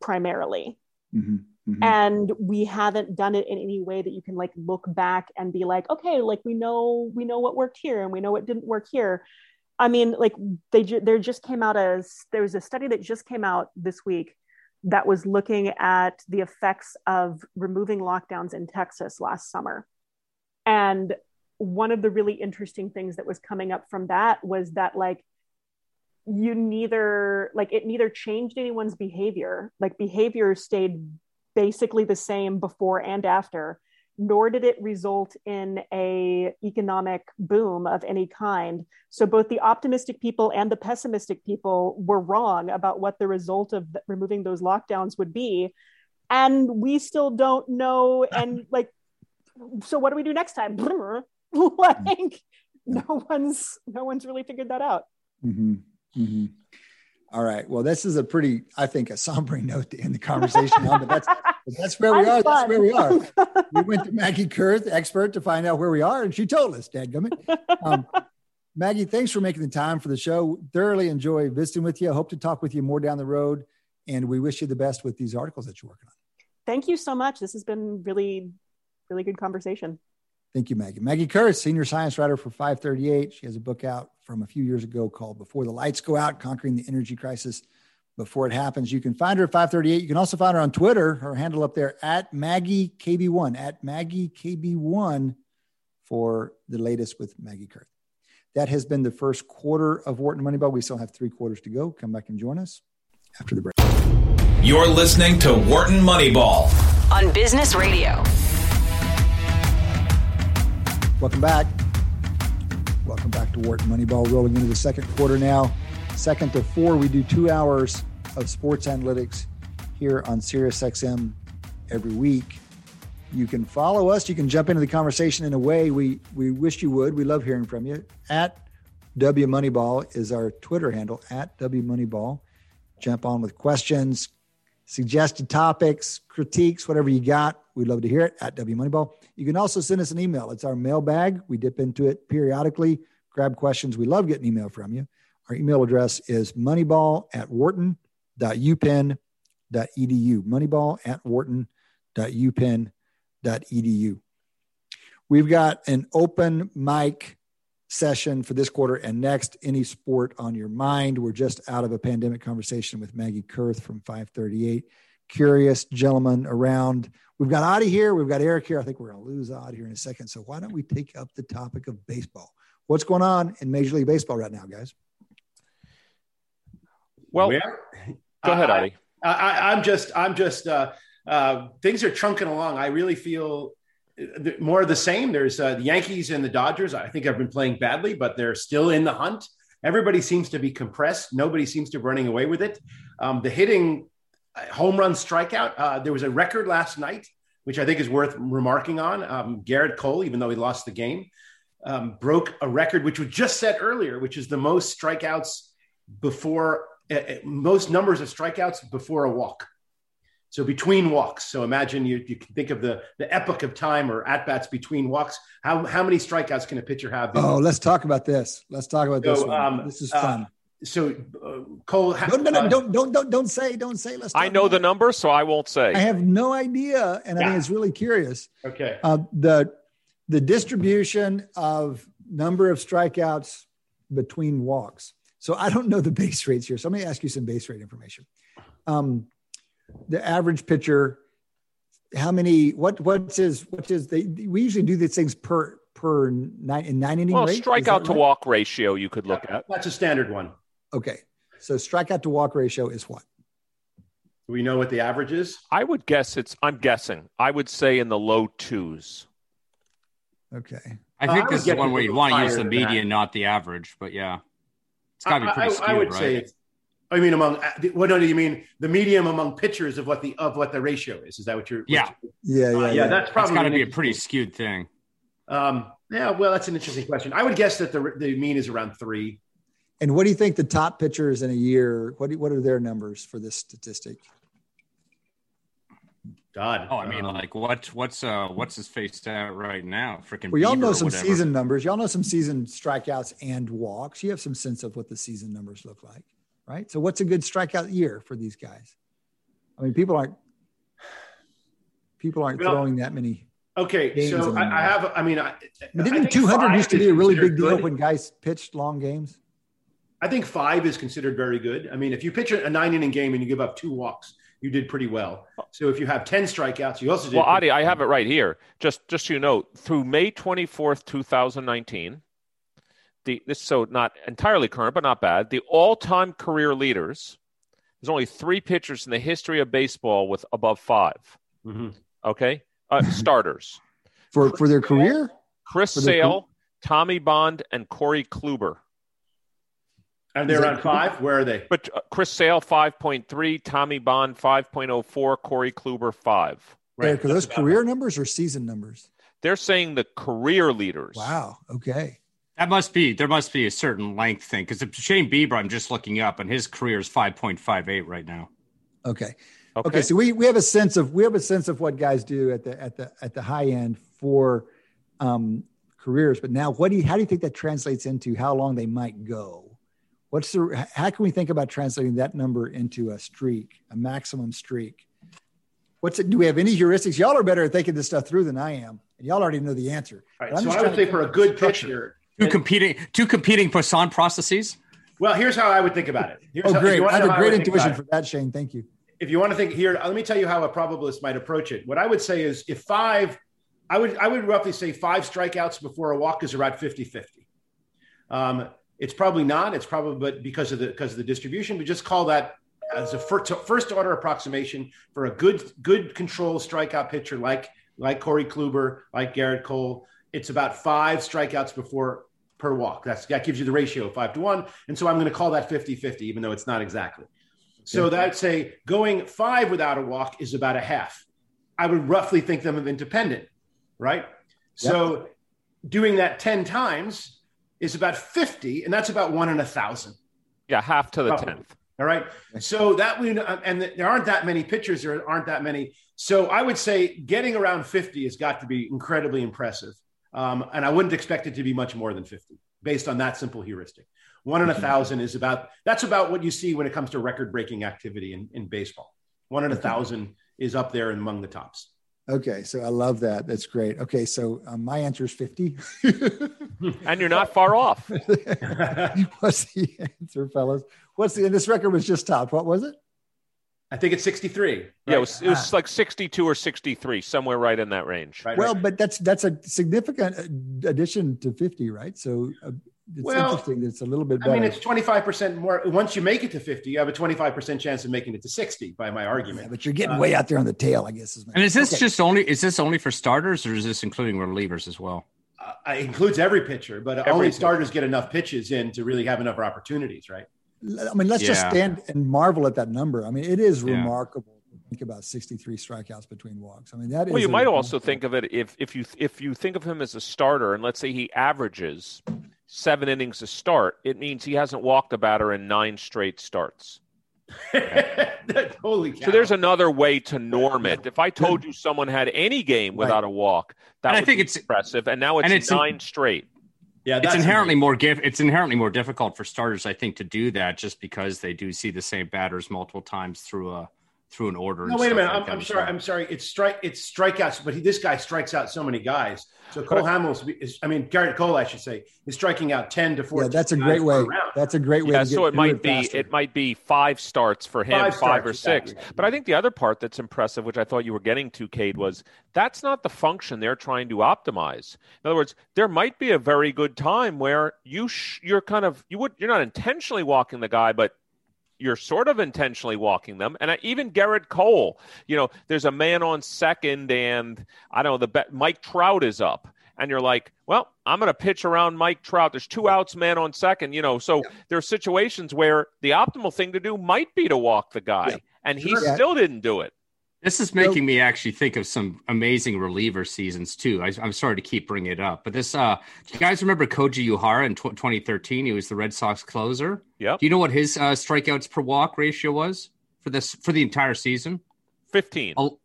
primarily. Mm-hmm, mm-hmm. And we haven't done it in any way that you can like look back and be like, okay, like we know we know what worked here and we know what didn't work here. I mean, like they ju- there just came out as there was a study that just came out this week that was looking at the effects of removing lockdowns in Texas last summer. And one of the really interesting things that was coming up from that was that, like, you neither, like, it neither changed anyone's behavior, like, behavior stayed basically the same before and after nor did it result in a economic boom of any kind. So both the optimistic people and the pessimistic people were wrong about what the result of removing those lockdowns would be. And we still don't know and like so what do we do next time? Like no one's no one's really figured that out. Mm-hmm. Mm-hmm. All right. Well, this is a pretty, I think, a sombering note to end the conversation on, but that's but that's where we are. That's where we are. we went to Maggie Koerth, expert, to find out where we are, and she told us, Dadgummit. Um, Maggie, thanks for making the time for the show. Thoroughly enjoy visiting with you. I hope to talk with you more down the road, and we wish you the best with these articles that you're working on. Thank you so much. This has been really, really good conversation. Thank you, Maggie. Maggie Koerth, senior science writer for 538. She has a book out from a few years ago called Before the Lights Go Out Conquering the Energy Crisis Before It Happens. You can find her at 538. You can also find her on Twitter, her handle up there at Maggie KB1, at Maggie KB1 for the latest with Maggie Koerth. That has been the first quarter of Wharton Moneyball. We still have three quarters to go. Come back and join us after the break. You're listening to Wharton Moneyball on Business Radio. Welcome back. Welcome back to Wharton Moneyball. Rolling into the second quarter now. Second to four, we do two hours of sports analytics here on SiriusXM every week. You can follow us. You can jump into the conversation in a way we we wish you would. We love hearing from you. At W Moneyball is our Twitter handle. At W Moneyball. Jump on with questions, suggested topics, critiques, whatever you got. We'd love to hear it at W Moneyball. You can also send us an email. It's our mailbag. We dip into it periodically, grab questions. We love getting email from you. Our email address is moneyball at wharton.upenn.edu. Moneyball at wharton.upenn.edu. We've got an open mic session for this quarter and next. Any sport on your mind? We're just out of a pandemic conversation with Maggie Koerth from 538. Curious gentlemen around. We've got Adi here. We've got Eric here. I think we're going to lose Adi here in a second. So why don't we take up the topic of baseball? What's going on in Major League Baseball right now, guys? Well, go ahead, Adi. I, am just, I'm just, uh, uh, things are trunking along. I really feel more of the same. There's uh, the Yankees and the Dodgers. I think have been playing badly, but they're still in the hunt. Everybody seems to be compressed. Nobody seems to be running away with it. Um, the hitting, uh, home run, strikeout. Uh, there was a record last night, which I think is worth remarking on. Um, Gerrit Cole, even though he lost the game, um, broke a record which was just set earlier, which is the most strikeouts before uh, uh most numbers of strikeouts before a walk. So between walks. So imagine you, you can think of the, the epoch of time or at bats between walks. How, how many strikeouts can a pitcher have? Oh, let's talk about this. Let's talk about so, this. One. Um, this is fun. Uh, so uh, Cole, ha- no, no, no, uh, don't, don't, don't, don't say, don't say. Let's. I know the it. number, so I won't say. I have no idea, and yeah. I think it's really curious. Okay. Uh, the the distribution of number of strikeouts between walks. So I don't know the base rates here. So let me ask you some base rate information. Um, the average pitcher how many what what's his what's his they we usually do these things per per nine in nine inning well rate? strikeout to right? walk ratio you could look yeah, at. that's a standard one. Okay so strikeout to walk ratio is what? Do we know what the average is? I would guess it's i'm guessing. I would say in the low twos. Okay. I think uh, this is one where you want to use the median not the average but yeah. It's got to be pretty I, skewed, I would right? say it's I mean, among what do you mean? The medium among pitchers of what the of what the ratio is? Is that what you're? Yeah, you're, yeah, yeah, uh, yeah, yeah, That's probably got to be a pretty skewed thing. Um, yeah, well, that's an interesting question. I would guess that the the mean is around three. And what do you think the top pitchers in a year? What do, what are their numbers for this statistic? God. Oh, I mean, um, like what what's uh what's his face at right now? Freaking. Well, y'all know some season numbers. Y'all know some season strikeouts and walks. You have some sense of what the season numbers look like right? So what's a good strikeout year for these guys? I mean, people aren't people aren't well, throwing that many. Okay, so I, I, have. I mean, I, I mean didn't 200 used to be a really big deal good. when guys pitched long games? I think five is considered very good. I mean, if you pitch a nine inning game and you give up two walks, you did pretty well. So if you have 10 strikeouts, you also did. Well, Adi, I have it right here. Just just so you know, through May 24th, 2019, the this so not entirely current, but not bad. The all-time career leaders. There's only three pitchers in the history of baseball with above 5 Mm-hmm. Okay, uh, starters for for their career. Chris their Sale, Tommy Bond, and Corey Kluber. And they're Is that around five. Where are they? But uh, Chris Sale 5.3, Tommy Bond 5.04, Corey Kluber 5. Eric, are those career right. numbers or season numbers? They're saying the career leaders. Wow. Okay. That must be there must be a certain length thing because Shane Bieber, I'm just looking up, and his career is 5.58 right now. Okay. Okay. Okay. So we, we have a sense of we have a sense of what guys do at the at the at the high end for um, careers. But now, what do you how do you think that translates into how long they might go? What's the how can we think about translating that number into a streak, a maximum streak? What's it? Do we have any heuristics? Y'all are better at thinking this stuff through than I am, and y'all already know the answer. All right, But I'm so I would to say for a good of structure. pitcher. Two competing two competing Poisson processes. Well, here's how I would think about it. Here's Oh, how, great! you I have a great intuition for that, Shane. Thank you. if you want to think here, let me tell you how a probabilist might approach it. What I would say is if five, I would I would roughly say five strikeouts before a walk is around 50-50. Um, it's probably not. It's probably but because of the because of the distribution, we just call that as a first, first order approximation for a good good control strikeout pitcher like like Corey Kluber, like Gerrit Cole. It's about five strikeouts before per walk. That's that gives you the ratio of five to one. And so I'm going to call that 50-50, even though it's not exactly. So that'd say going five without a walk is about a half. I would roughly think them of independent, right? So doing that 10 times is about 50, and that's about one in a thousand. Yeah, half to the Probably. 10th. All right. So that we uh, and there aren't that many pitchers. There aren't that many. So I would say getting around 50 has got to be incredibly impressive. Um, and I wouldn't expect it to be much more than 50 based on that simple heuristic. One in a thousand is about that's about what you see when it comes to record breaking activity in, in baseball. One in a thousand is up there and among the tops. Okay, so I love that. That's great. Okay, so um, my answer is 50. And you're not far off. What's the answer, fellas? What's the, and this record was just topped. What was it? I think it's 63. Yeah, it was, it was like 62 or 63, somewhere right in that range. Right, Well, right. but that's that's a significant uh, addition to 50, right? So uh, it's Well, interesting. that It's a little bit I mean, it's 25% more. Once you make it to 50, you have a 25% chance of making it to 60 by my yeah, argument. but you're getting way out there on the tail, I guess. Is my, And is this Okay. just only is this only for starters or is this including relievers as well? Uh, it includes every pitcher, but Every only pitcher. starters get enough pitches in to really have enough opportunities, right? I mean, let's just stand and marvel at that number. I mean, it is Yeah. remarkable to think about 63 strikeouts between walks. I mean, that Well, you might also remarkable- think of it if if you if you think of him as a starter, and let's say he averages seven innings a start, it means he hasn't walked a batter in nine straight starts. Holy cow. So there's another way to norm it. If I told you someone had any game without a walk, that And I think be it's- impressive. And now it's, and it's- nine straight. Yeah, It's that's inherently more gif- it's inherently more difficult for starters, I think, to do that just because they do see the same batters multiple times through a through an order. No, and wait a minute. like I'm, I'm sorry. I'm sorry. It's strike. It's strikeouts, but he, this guy strikes out so many guys. So Cole Hamels, is, I mean Gerrit Cole, I should say, is striking out ten to Yeah, that's a great way. round. That's a great way. Yeah, to get so it through might be faster. it might be five starts for him, Five five, starts, or six. exactly. But I think the other part that's impressive, which I thought you were getting to, Cade, was that's not the function they're trying to optimize. In other words, there might be a very good time where you sh- you're kind of you would you're not intentionally walking the guy, but you're sort of intentionally walking them. And I, even Gerrit Cole, you know, there's a man on second, and I don't know the bet Mike Trout is up. And you're like, well, I'm going to pitch around Mike Trout. There's two outs, man on second. You know, so there are situations where the optimal thing to do might be to walk the guy, Yeah. and he Sure. Yeah. still didn't do it. This is making me actually think of some amazing reliever seasons too. I, I'm sorry to keep bringing it up, but this. Uh, do you guys remember Koji Uehara in tw 2013? He was the Red Sox closer. Yep, Do you know what his uh, strikeouts per walk ratio was for this for the entire season? fifteen. El-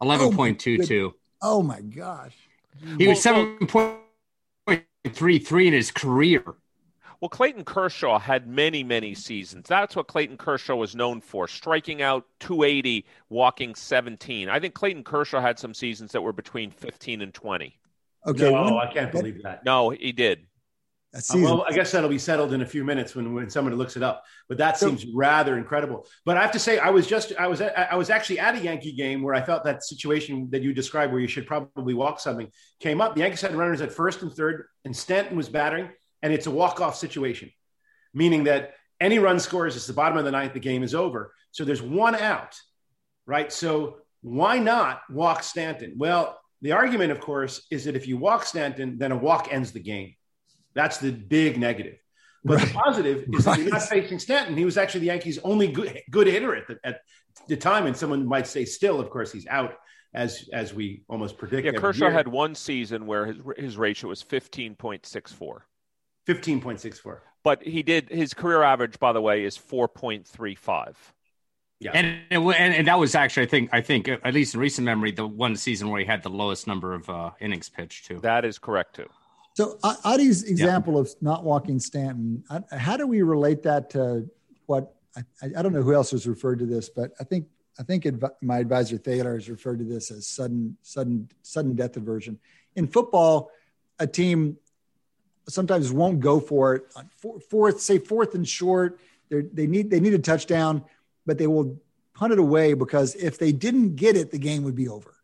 Eleven point two two. Oh my gosh. He was seven point three three in his career. Well, Clayton Kershaw had many, many seasons. That's what Clayton Kershaw was known for striking out 280, walking 17. I think Clayton Kershaw had some seasons that were between 15 and 20. Okay. no, one- I can't believe that. No, he did. Uh, well, I guess that'll be settled in a few minutes when, when somebody looks it up. But that so, seems rather incredible. But I have to say, I was just I was I was actually at a Yankee game where I felt that situation that you described, where you should probably walk something, came up. The Yankees had runners at first and third, and Stanton was battering, and it's a walk off situation, meaning that any run scores, it's the bottom of the ninth, the game is over. So there's one out, right? So why not walk Stanton? Well, the argument, of course, is that if you walk Stanton, then a walk ends the game. That's the big negative. But right. the positive is right. that you're not facing Stanton. He was actually the Yankees' only good, good hitter at the, at the time. And someone might say, still, of course, he's out as as we almost predict. Yeah, Kershaw year. had one season where his his ratio was fifteen point six four. Fifteen point six four. But he did his career average, by the way, is four point three five. Yeah, and, and and that was actually I think I think at least in recent memory the one season where he had the lowest number of uh, innings pitched too. That is correct too. So Adi's example yeah. of not walking Stanton, how do we relate that to what I, I, don't know who else has referred to this, but I think I think adv- my advisor Thaler has referred to this as sudden sudden sudden death aversion. In football, a team sometimes won't go for it uh, on fourth, say fourth and short. They they need they need a touchdown but they will punt it away because if they didn't get it, the game would be over.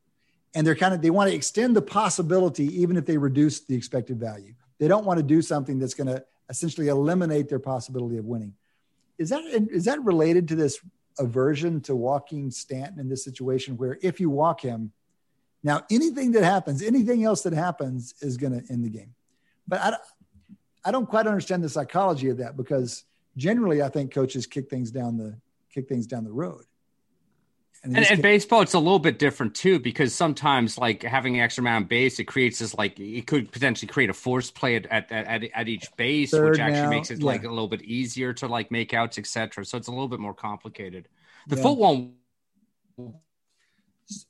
And they're kind of they want to extend the possibility even if they reduce the expected value. They don't want to do something that's going to essentially eliminate their possibility of winning. Is that is that related to this aversion to walking Stanton in this situation where if you walk him, now anything that happens, anything else that happens is going to end the game. But I, I don't quite understand the psychology of that because generally I think coaches kick things down the kick things down the road. And, and, and baseball, it's a little bit different too, because sometimes like having an extra man on base, it creates this like it could potentially create a force play at at, at, at each base, Third which actually now, makes it yeah. like a little bit easier to like make outs, etc. So it's a little bit more complicated. The yeah. football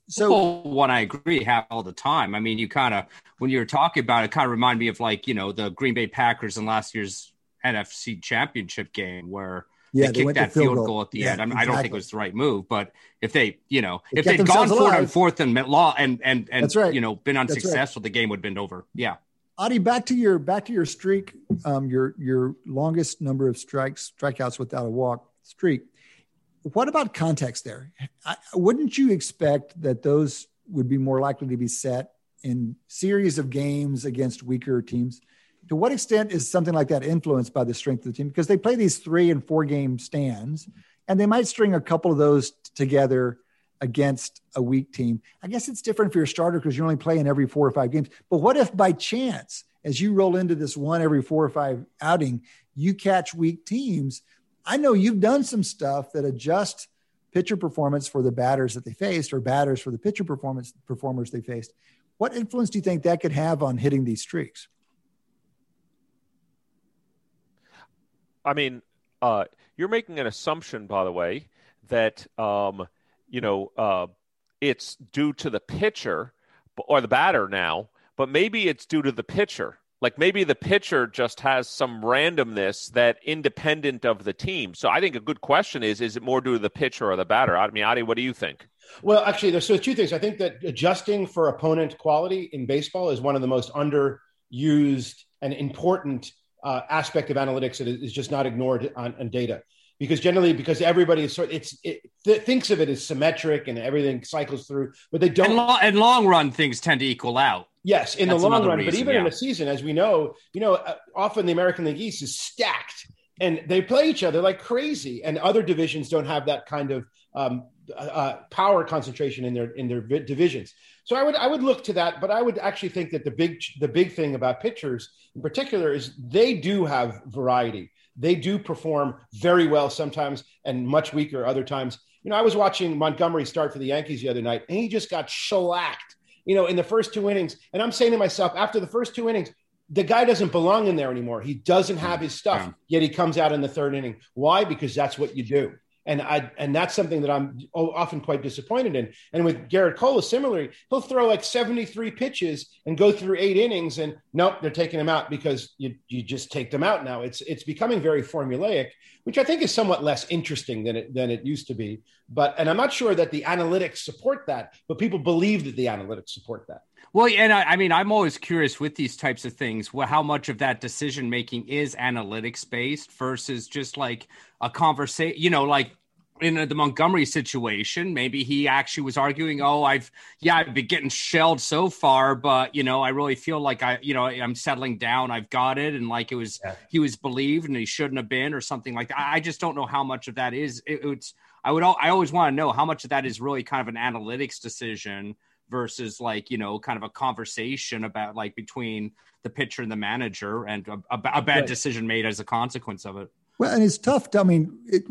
so one I agree have all the time. I mean, you kind of when you were talking about it, kind of remind me of like you know the Green Bay Packers in last year's NFC Championship game where yeah, they, they kicked that field goal. goal. at the yeah, end. I, mean, exactly. I, don't think it was the right move, but if they, you know, they if they'd gone for it on fourth and law and and and That's right. you know been unsuccessful, right. the game would have been over. Yeah. Adi, back to your back to your streak, um, your your longest number of strikes, strikeouts without a walk streak. What about context there? I, wouldn't you expect that those would be more likely to be set in series of games against weaker teams? to what extent is something like that influenced by the strength of the team? Because they play these three and four game stands, and they might string a couple of those together against a weak team. I guess it's different for your starter because you're only playing every four or five games. But what if by chance, as you roll into this one every four or five outing, you catch weak teams? I know you've done some stuff that adjust pitcher performance for the batters that they faced or batters for the pitcher performance performers they faced. What influence do you think that could have on hitting these streaks? I mean, uh, you're making an assumption, by the way, that um, you know uh, it's due to the pitcher or the batter now, but maybe it's due to the pitcher. Like maybe the pitcher just has some randomness that independent of the team. So I think a good question is: Is it more due to the pitcher or the batter? I mean, Adi, what do you think? Well, actually, there's so two things. I think that adjusting for opponent quality in baseball is one of the most underused and important uh, aspect of analytics that is just not ignored on, on data because generally because everybody is sort it's it th- thinks of it as symmetric and everything cycles through but they don't and, lo- and long run things tend to equal out yes in That's the long run reason, but even yeah. in a season as we know you know uh, often the american league east is stacked and they play each other like crazy and other divisions don't have that kind of um, uh, uh power concentration in their in their divisions so I would I would look to that, but I would actually think that the big the big thing about pitchers in particular is they do have variety. They do perform very well sometimes and much weaker other times. You know, I was watching Montgomery start for the Yankees the other night, and he just got shellacked. You know, in the first two innings, and I'm saying to myself, after the first two innings, the guy doesn't belong in there anymore. He doesn't have his stuff, yet he comes out in the third inning. Why? Because that's what you do and I and that's something that I'm often quite disappointed in. And with Gerrit Cole, similarly, he'll throw like 73 pitches and go through eight innings, and nope, they're taking him out because you you just take them out now. It's it's becoming very formulaic, which I think is somewhat less interesting than it than it used to be. But and I'm not sure that the analytics support that, but people believe that the analytics support that. Well, and I, I, mean, I'm always curious with these types of things, well, how much of that decision making is analytics based versus just like a conversation, you know, like in the Montgomery situation, maybe he actually was arguing, "Oh, I've yeah, I've been getting shelled so far, but you know, I really feel like I, you know, I'm settling down. I've got it, and like it was yeah. he was believed and he shouldn't have been, or something like that. I just don't know how much of that is. It, it's I would I always want to know how much of that is really kind of an analytics decision versus like you know kind of a conversation about like between the pitcher and the manager and a, a, a bad right. decision made as a consequence of it. Well, and it's tough. To, I mean, it,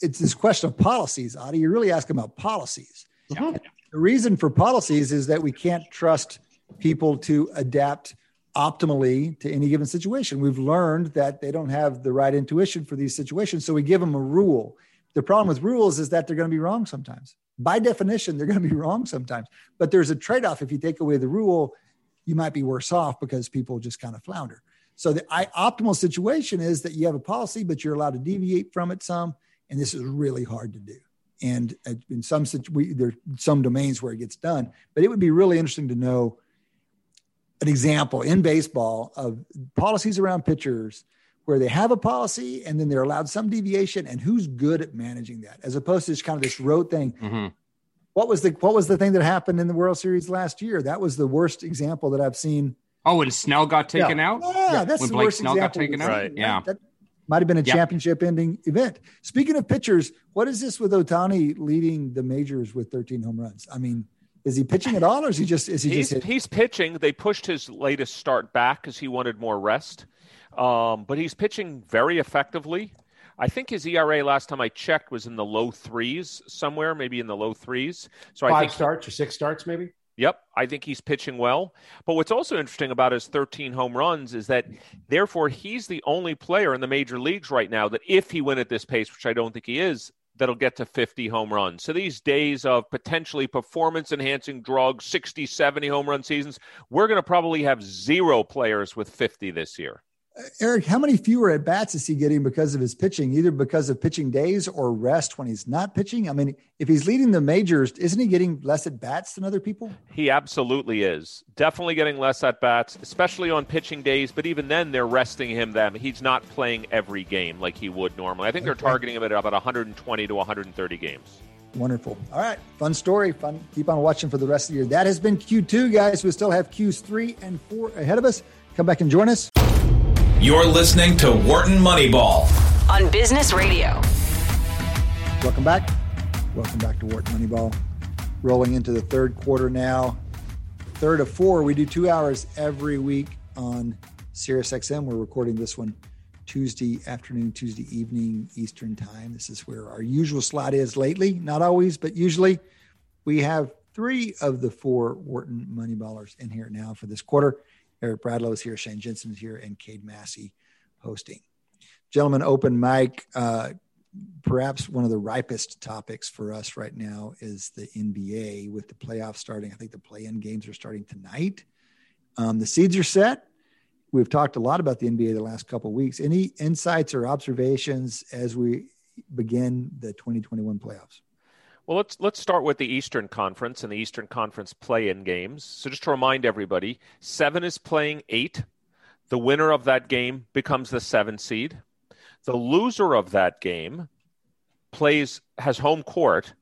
it's this question of policies, Adi. You're really asking about policies. Yeah. The reason for policies is that we can't trust people to adapt optimally to any given situation. We've learned that they don't have the right intuition for these situations, so we give them a rule. The problem with rules is that they're going to be wrong sometimes. By definition, they're going to be wrong sometimes. But there's a trade-off. If you take away the rule, you might be worse off because people just kind of flounder. So the optimal situation is that you have a policy, but you're allowed to deviate from it some and this is really hard to do. And uh, in some we, there some domains where it gets done, but it would be really interesting to know an example in baseball of policies around pitchers where they have a policy and then they're allowed some deviation and who's good at managing that as opposed to just kind of this rote thing. Mm-hmm. What was the what was the thing that happened in the World Series last year? That was the worst example that I've seen. Oh, when Snell got taken yeah. out. Yeah, that's when the Blake worst Snell example. got taken out. Right. Yeah. That, might have been a yep. championship ending event. Speaking of pitchers, what is this with Ohtani leading the majors with 13 home runs? I mean, is he pitching at all or is he just is he he's, just he's pitching. They pushed his latest start back because he wanted more rest. Um, but he's pitching very effectively. I think his ERA last time I checked was in the low threes somewhere, maybe in the low threes. So five I think starts or six starts, maybe. Yep, I think he's pitching well. But what's also interesting about his 13 home runs is that, therefore, he's the only player in the major leagues right now that, if he went at this pace, which I don't think he is, that'll get to 50 home runs. So these days of potentially performance enhancing drugs, 60, 70 home run seasons, we're going to probably have zero players with 50 this year. Eric, how many fewer at bats is he getting because of his pitching, either because of pitching days or rest when he's not pitching? I mean, if he's leading the majors, isn't he getting less at bats than other people? He absolutely is. Definitely getting less at bats, especially on pitching days. But even then, they're resting him. Them he's not playing every game like he would normally. I think they're targeting him at about 120 to 130 games. Wonderful. All right. Fun story. Fun. Keep on watching for the rest of the year. That has been Q2, guys. We still have Qs three and four ahead of us. Come back and join us. You're listening to Wharton Moneyball on Business Radio. Welcome back. Welcome back to Wharton Moneyball. Rolling into the third quarter now. Third of four. We do two hours every week on SiriusXM. We're recording this one Tuesday afternoon, Tuesday evening Eastern time. This is where our usual slot is lately. Not always, but usually. We have three of the four Wharton Moneyballers in here now for this quarter. Eric Bradlow is here, Shane Jensen is here, and Cade Massey hosting. Gentlemen, open mic. Uh, perhaps one of the ripest topics for us right now is the NBA with the playoffs starting. I think the play-in games are starting tonight. Um, the seeds are set. We've talked a lot about the NBA the last couple weeks. Any insights or observations as we begin the 2021 playoffs? Well, let's let's start with the Eastern Conference and the Eastern Conference play-in games. So just to remind everybody, 7 is playing 8. The winner of that game becomes the 7 seed. The loser of that game plays has home court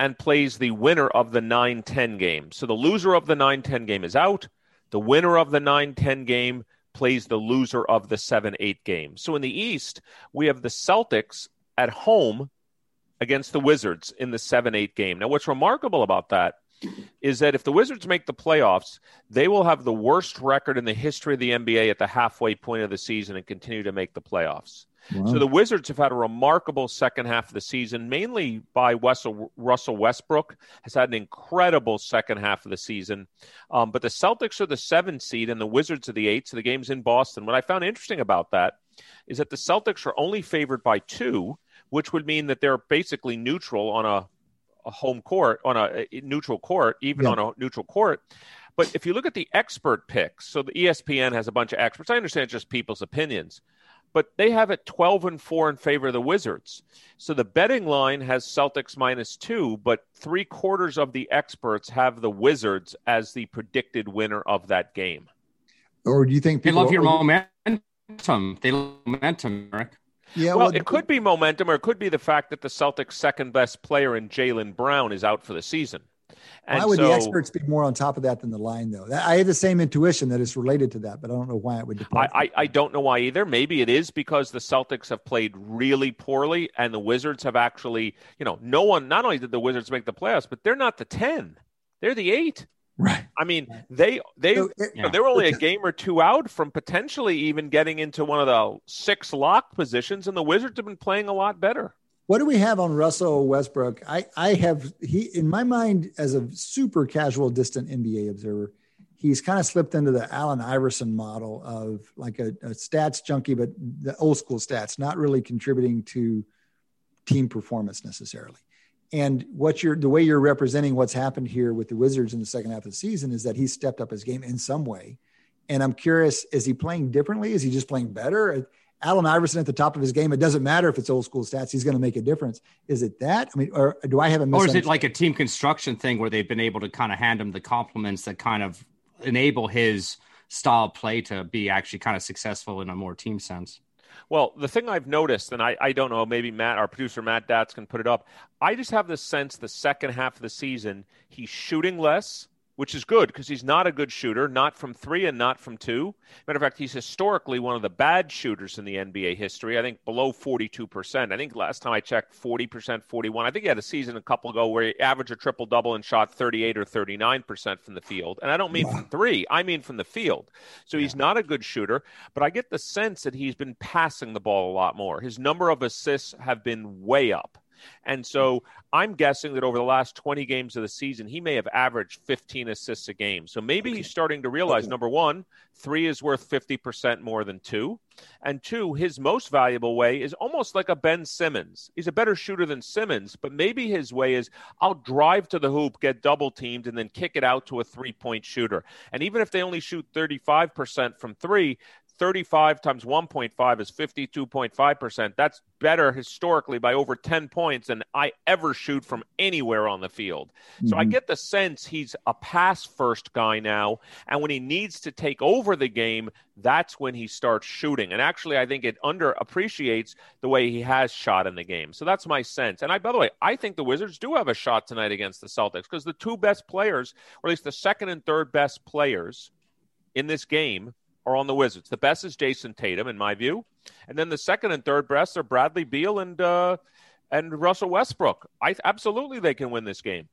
and plays the winner of the 9-10 game. So the loser of the 9-10 game is out. The winner of the 9-10 game plays the loser of the 7-8 game. So in the East, we have the Celtics at home against the Wizards in the 7 8 game. Now, what's remarkable about that is that if the Wizards make the playoffs, they will have the worst record in the history of the NBA at the halfway point of the season and continue to make the playoffs. Wow. So the Wizards have had a remarkable second half of the season, mainly by Russell, Russell Westbrook, has had an incredible second half of the season. Um, but the Celtics are the seven seed and the Wizards are the eight. So the game's in Boston. What I found interesting about that is that the Celtics are only favored by two which would mean that they're basically neutral on a, a home court, on a, a neutral court, even yeah. on a neutral court. But if you look at the expert picks, so the ESPN has a bunch of experts. I understand just people's opinions, but they have it 12 and 4 in favor of the Wizards. So the betting line has Celtics minus two, but three quarters of the experts have the Wizards as the predicted winner of that game. Or do you think people they love your momentum? They love momentum, Eric. Yeah, well, well, it could be momentum, or it could be the fact that the Celtics' second best player in Jaylen Brown is out for the season. And why would so, the experts be more on top of that than the line, though? I have the same intuition that it's related to that, but I don't know why it would depart. I, I, I, don't know why either. Maybe it is because the Celtics have played really poorly, and the Wizards have actually, you know, no one. Not only did the Wizards make the playoffs, but they're not the ten; they're the eight. Right. I mean, they they so it, yeah. they were only a game or two out from potentially even getting into one of the six lock positions, and the Wizards have been playing a lot better. What do we have on Russell Westbrook? I, I have he in my mind as a super casual, distant NBA observer, he's kind of slipped into the Allen Iverson model of like a, a stats junkie, but the old school stats, not really contributing to team performance necessarily. And what you're the way you're representing what's happened here with the Wizards in the second half of the season is that he's stepped up his game in some way. And I'm curious, is he playing differently? Is he just playing better? Allen Iverson at the top of his game. It doesn't matter if it's old school stats; he's going to make a difference. Is it that? I mean, or do I have a? Message? Or is it like a team construction thing where they've been able to kind of hand him the compliments that kind of enable his style of play to be actually kind of successful in a more team sense? Well, the thing I've noticed, and I, I don't know, maybe Matt, our producer Matt Datz can put it up. I just have the sense the second half of the season he's shooting less which is good because he's not a good shooter, not from three and not from two. Matter of fact, he's historically one of the bad shooters in the NBA history. I think below 42%. I think last time I checked, 40%, 41. I think he had a season a couple ago where he averaged a triple double and shot 38 or 39% from the field. And I don't mean from three, I mean from the field. So he's not a good shooter, but I get the sense that he's been passing the ball a lot more. His number of assists have been way up. And hmm. so I'm guessing that over the last 20 games of the season, he may have averaged 15 assists a game. So maybe okay. he's starting to realize okay. number one, three is worth 50% more than two. And two, his most valuable way is almost like a Ben Simmons. He's a better shooter than Simmons, but maybe his way is I'll drive to the hoop, get double teamed, and then kick it out to a three point shooter. And even if they only shoot 35% from three, 35 times 1.5 is 52.5%. That's better historically by over 10 points than I ever shoot from anywhere on the field. Mm-hmm. So I mm-hmm. get the sense he's a pass first guy now. And when he needs to take over the game, that's when he starts shooting. And actually, I think it underappreciates the way he has shot in the game. So that's my sense. And I, by the way, I think the Wizards do have a shot tonight against the Celtics because the two best players, or at least the second and third best players in this game, are on the Wizards. The best is Jayson Tatum, in my view, and then the second and third best are Bradley Beal and uh, and Russell Westbrook. I absolutely they can win this game.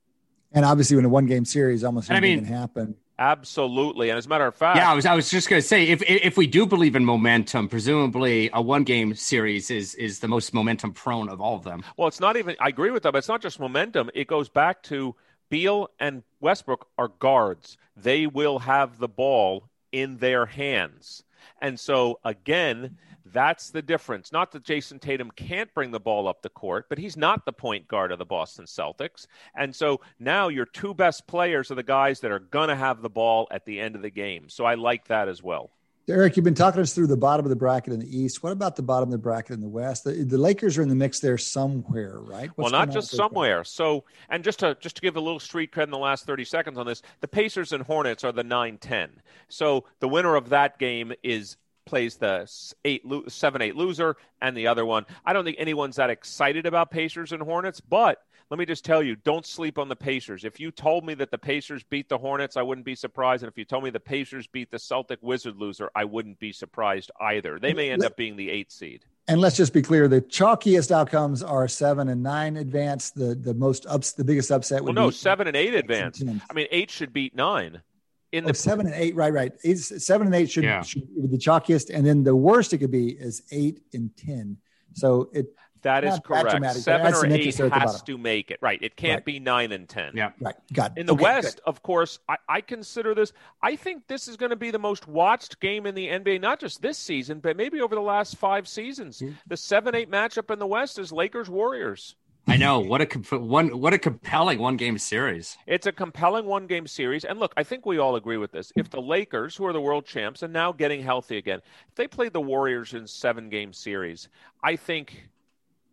And obviously, in a one game series, almost anything I mean, can happen. Absolutely, and as a matter of fact, yeah, I was I was just going to say if if we do believe in momentum, presumably a one game series is is the most momentum prone of all of them. Well, it's not even. I agree with them. It's not just momentum. It goes back to Beal and Westbrook are guards. They will have the ball in their hands. And so, again, that's the difference. Not that Jayson Tatum can't bring the ball up the court, but he's not the point guard of the Boston Celtics. And so now your two best players are the guys that are going to have the ball at the end of the game. So I like that as well. Eric, you've been talking us through the bottom of the bracket in the East. What about the bottom of the bracket in the West? The, the Lakers are in the mix there somewhere, right? What's well, not just somewhere. So, and just to just to give a little street cred in the last thirty seconds on this, the Pacers and Hornets are the nine ten. So the winner of that game is plays the eight seven eight loser, and the other one. I don't think anyone's that excited about Pacers and Hornets, but let me just tell you, don't sleep on the Pacers. If you told me that the Pacers beat the Hornets, I wouldn't be surprised. And if you told me the Pacers beat the Celtic Wizard loser, I wouldn't be surprised either. They may end up being the eight seed. And let's just be clear: the chalkiest outcomes are seven and nine advance. The the most ups, the biggest upset would well, no be seven and eight advance. I mean, eight should beat nine. In the oh, seven and eight, right, right. Eight, seven and eight should, yeah. should be the chalkiest, and then the worst it could be is eight and ten. So it that is correct. Seven or eight has to make it. Right. It can't right. be nine and ten. Yeah. Right. Got it. In the okay, West, good. of course, I, I, consider this. I think this is going to be the most watched game in the NBA, not just this season, but maybe over the last five seasons. Mm-hmm. The seven eight matchup in the West is Lakers Warriors. I know what a one what a compelling one game series. It's a compelling one game series, and look, I think we all agree with this. If the Lakers, who are the world champs and now getting healthy again, if they played the Warriors in seven game series, I think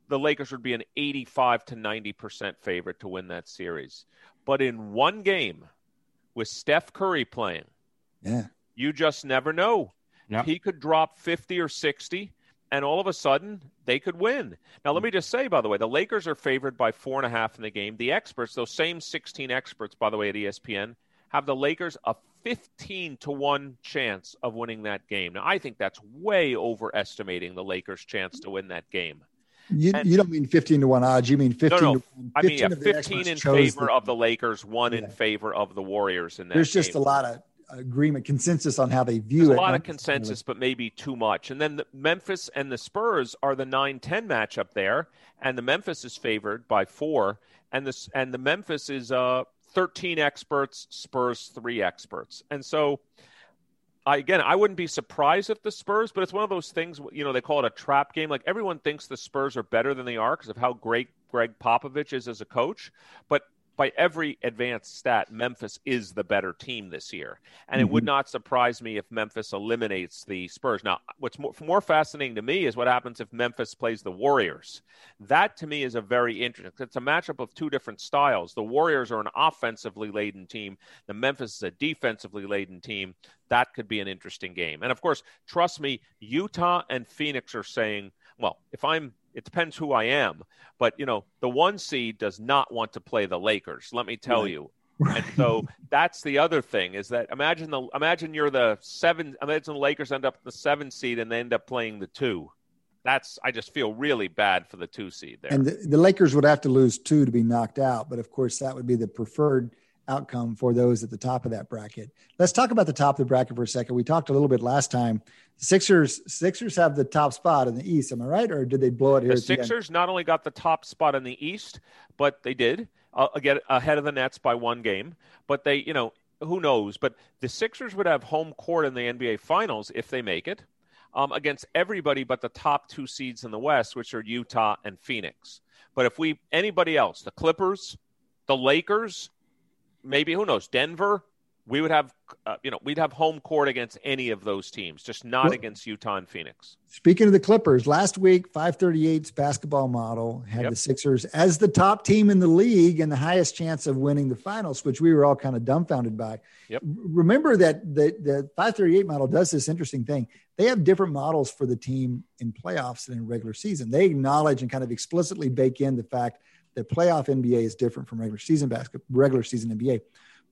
the Lakers would be an eighty five to ninety percent favorite to win that series. But in one game, with Steph Curry playing, yeah, you just never know. Yep. He could drop fifty or sixty and all of a sudden they could win. Now, let me just say, by the way, the Lakers are favored by four and a half in the game. The experts, those same 16 experts, by the way, at ESPN, have the Lakers a 15 to 1 chance of winning that game. Now, I think that's way overestimating the Lakers' chance to win that game. You, and, you don't mean 15 to 1 odds. You mean 15 no, no. to 1. I mean, yeah, 15 in favor the, of the Lakers, 1 yeah. in favor of the Warriors in that There's game. just a lot of agreement, consensus on how they view There's it. A lot of consensus, but maybe too much. And then the Memphis and the Spurs are the 9-10 matchup there, and the Memphis is favored by four, and the and the Memphis is uh 13 experts, Spurs three experts, and so. I, again, I wouldn't be surprised if the Spurs, but it's one of those things. You know, they call it a trap game. Like everyone thinks the Spurs are better than they are because of how great Gregg Popovich is as a coach. But by every advanced stat, Memphis is the better team this year. And mm-hmm. it would mm-hmm. not surprise me if Memphis eliminates the Spurs. Now, what's more, more, fascinating to me is what happens if Memphis plays the Warriors. That to me is a very interesting. It's a matchup of two different styles. The Warriors are an offensively laden team. The Memphis is a defensively laden team. That could be an interesting game. And of course, trust me, Utah and Phoenix are saying, well, if I'm it depends who I am. But you know, the one seed does not want to play the Lakers. Let me tell right. you. Right. And so that's the other thing is that imagine the imagine you're the seven. Imagine the Lakers end up the seven seed and they end up playing the two. That's I just feel really bad for the two seed there. And the, the Lakers would have to lose two to be knocked out, but of course that would be the preferred outcome for those at the top of that bracket. Let's talk about the top of the bracket for a second. We talked a little bit last time. Sixers Sixers have the top spot in the East. Am I right, or did they blow it here? The Sixers the not only got the top spot in the East, but they did uh, get ahead of the Nets by one game. But they, you know, who knows? But the Sixers would have home court in the NBA Finals if they make it. Um, against everybody but the top two seeds in the West, which are Utah and Phoenix. But if we anybody else, the Clippers, the Lakers, maybe who knows, Denver, we would have, uh, you know, we'd have home court against any of those teams, just not well, against Utah and Phoenix. Speaking of the Clippers, last week, 538's basketball model had yep. the Sixers as the top team in the league and the highest chance of winning the finals, which we were all kind of dumbfounded by. Yep. Remember that the, the 538 model does this interesting thing. They have different models for the team in playoffs and in regular season. They acknowledge and kind of explicitly bake in the fact that playoff NBA is different from regular season basketball, regular season NBA.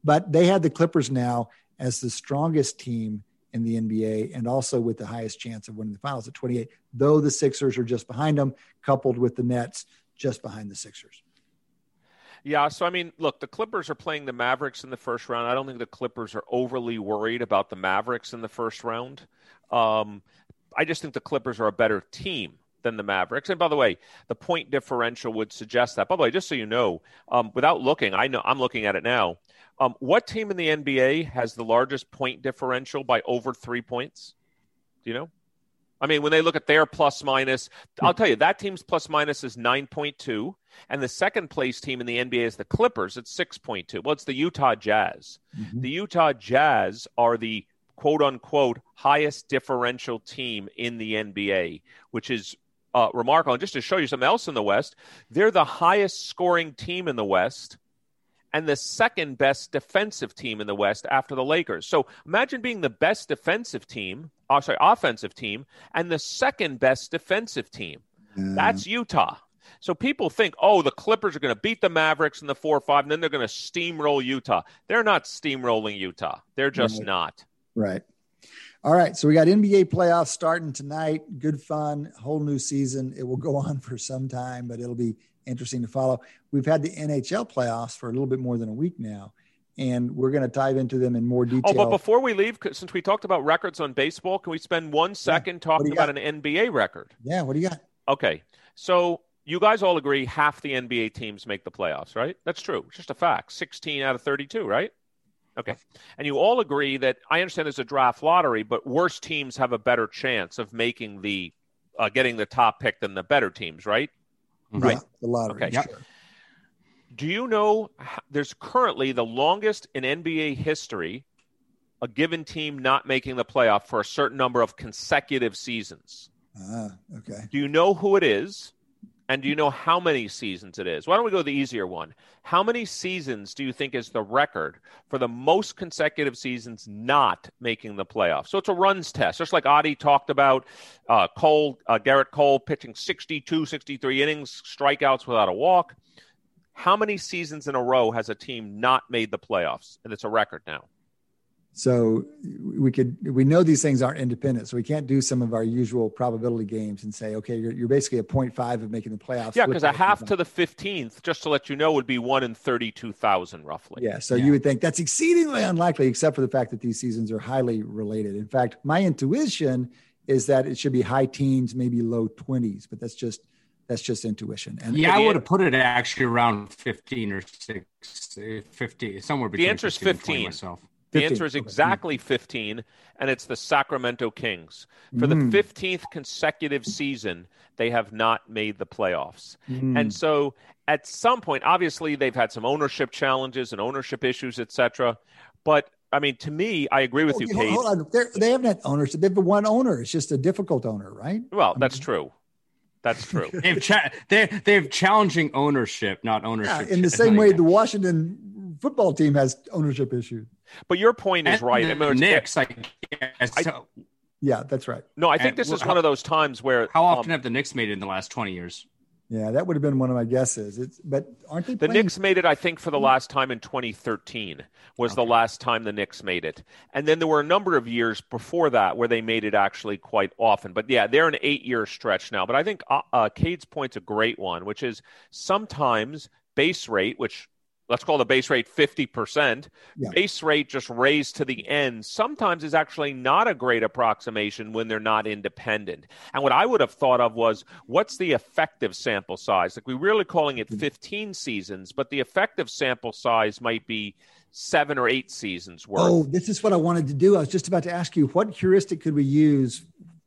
But they had the Clippers now as the strongest team in the NBA and also with the highest chance of winning the finals at 28, though the Sixers are just behind them, coupled with the Nets just behind the Sixers. Yeah, so I mean, look, the Clippers are playing the Mavericks in the first round. I don't think the Clippers are overly worried about the Mavericks in the first round. Um, I just think the Clippers are a better team than the Mavericks. And by the way, the point differential would suggest that. By the way, just so you know, um, without looking, I know I'm looking at it now. Um, what team in the NBA has the largest point differential by over three points? Do you know? I mean, when they look at their plus minus, I'll tell you that team's plus minus is 9.2. And the second place team in the NBA is the Clippers at 6.2. Well, it's the Utah Jazz. Mm-hmm. The Utah Jazz are the quote unquote highest differential team in the NBA, which is uh, remarkable. And just to show you something else in the West, they're the highest scoring team in the West and the second best defensive team in the West after the Lakers. So imagine being the best defensive team, oh, sorry, offensive team, and the second best defensive team. Mm. That's Utah. So people think, oh, the Clippers are going to beat the Mavericks in the four or five, and then they're going to steamroll Utah. They're not steamrolling Utah. They're just right. not. Right. All right, so we got NBA playoffs starting tonight. Good fun, whole new season. It will go on for some time, but it'll be interesting to follow. We've had the NHL playoffs for a little bit more than a week now, and we're going to dive into them in more detail. Oh, but before we leave, since we talked about records on baseball, can we spend one second yeah. talking about an NBA record? Yeah, what do you got? Okay, so you guys all agree half the NBA teams make the playoffs, right? That's true. It's just a fact. 16 out of 32, right? Okay. And you all agree that I understand there's a draft lottery, but worse teams have a better chance of making the uh, getting the top pick than the better teams, right? Right. Yeah, the lottery. Okay. Yep. Sure. Do you know there's currently the longest in NBA history a given team not making the playoff for a certain number of consecutive seasons? Ah, okay. Do you know who it is? And do you know how many seasons it is? Why don't we go the easier one? How many seasons do you think is the record for the most consecutive seasons not making the playoffs? So it's a runs test, just like Adi talked about. Uh, Cole, uh, Gerrit Cole pitching 62, 63 innings, strikeouts without a walk. How many seasons in a row has a team not made the playoffs? And it's a record now. So we could we know these things aren't independent, so we can't do some of our usual probability games and say, okay, you're, you're basically a 0.5 of making the playoffs. Yeah, because a half to the 15th, just to let you know, would be one in 32,000 roughly. Yeah, so yeah. you would think that's exceedingly unlikely, except for the fact that these seasons are highly related. In fact, my intuition is that it should be high teens, maybe low 20s, but that's just that's just intuition. And yeah, I would have put it actually around 15 or six, eh, 50, somewhere between. The answer is 15. Myself. The answer is exactly 15, and it's the Sacramento Kings. For mm. the 15th consecutive season, they have not made the playoffs. Mm. And so at some point, obviously, they've had some ownership challenges and ownership issues, etc. But I mean, to me, I agree with oh, you, Cade. Hold on. They're, they have not had ownership. They have one owner. It's just a difficult owner, right? Well, that's true. That's true. they've cha- they they have challenging ownership, not ownership. Yeah, in the same way, the Washington football team has ownership issues. But your point is and right. The I mean, Knicks, I guess. I, yeah, that's right. No, I think and, this is one of those times where. How often um, have the Knicks made it in the last twenty years? Yeah, that would have been one of my guesses. It's but aren't they? The Knicks made it, I think, for the last time in 2013 was okay. the last time the Knicks made it, and then there were a number of years before that where they made it actually quite often. But yeah, they're an eight-year stretch now. But I think uh, uh, Cade's point's a great one, which is sometimes base rate, which let's call the base rate 50%. Yeah. Base rate just raised to the end sometimes is actually not a great approximation when they're not independent. And what I would have thought of was what's the effective sample size? Like we're really calling it mm-hmm. 15 seasons, but the effective sample size might be seven or eight seasons worth. Oh, this is what I wanted to do. I was just about to ask you what heuristic could we use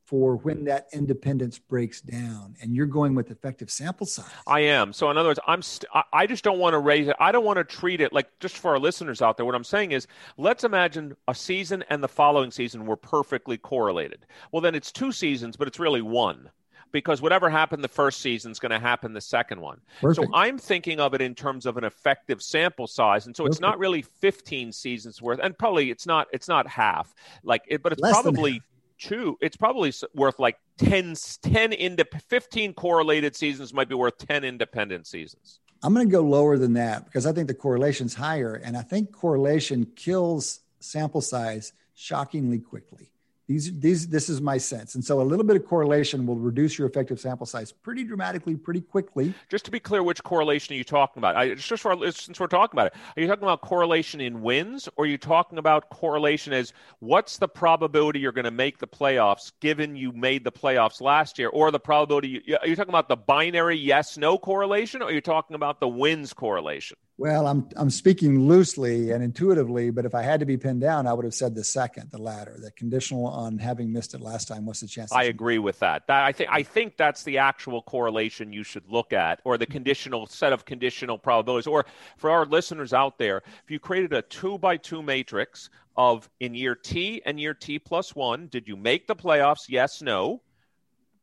for when that independence breaks down and you're going with effective sample size i am so in other words i'm st- i just don't want to raise it i don't want to treat it like just for our listeners out there what i'm saying is let's imagine a season and the following season were perfectly correlated well then it's two seasons but it's really one because whatever happened the first season is going to happen the second one. Perfect. So I'm thinking of it in terms of an effective sample size, and so Perfect. it's not really 15 seasons worth, and probably it's not it's not half like it, but it's Less probably two, it's probably worth like 10, 10 into 15 correlated seasons might be worth 10 independent seasons. I'm going to go lower than that because I think the correlation's higher. And I think correlation kills sample size shockingly quickly. These, these, this is my sense. And so a little bit of correlation will reduce your effective sample size pretty dramatically, pretty quickly. Just to be clear, which correlation are you talking about? I, just for, since we're talking about it, are you talking about correlation in wins or are you talking about correlation as what's the probability you're going to make the playoffs given you made the playoffs last year or the probability, you, are you talking about the binary yes, no correlation or are you talking about the wins correlation? Well, I'm I'm speaking loosely and intuitively, but if I had to be pinned down, I would have said the second, the latter, the conditional on having missed it last time. What's the chance? I agree with that. That I think I think that's the actual correlation you should look at, or the mm-hmm. conditional set of conditional probabilities. Or for our listeners out there, if you created a two by two matrix of in year T and year T plus one, did you make the playoffs? Yes, no.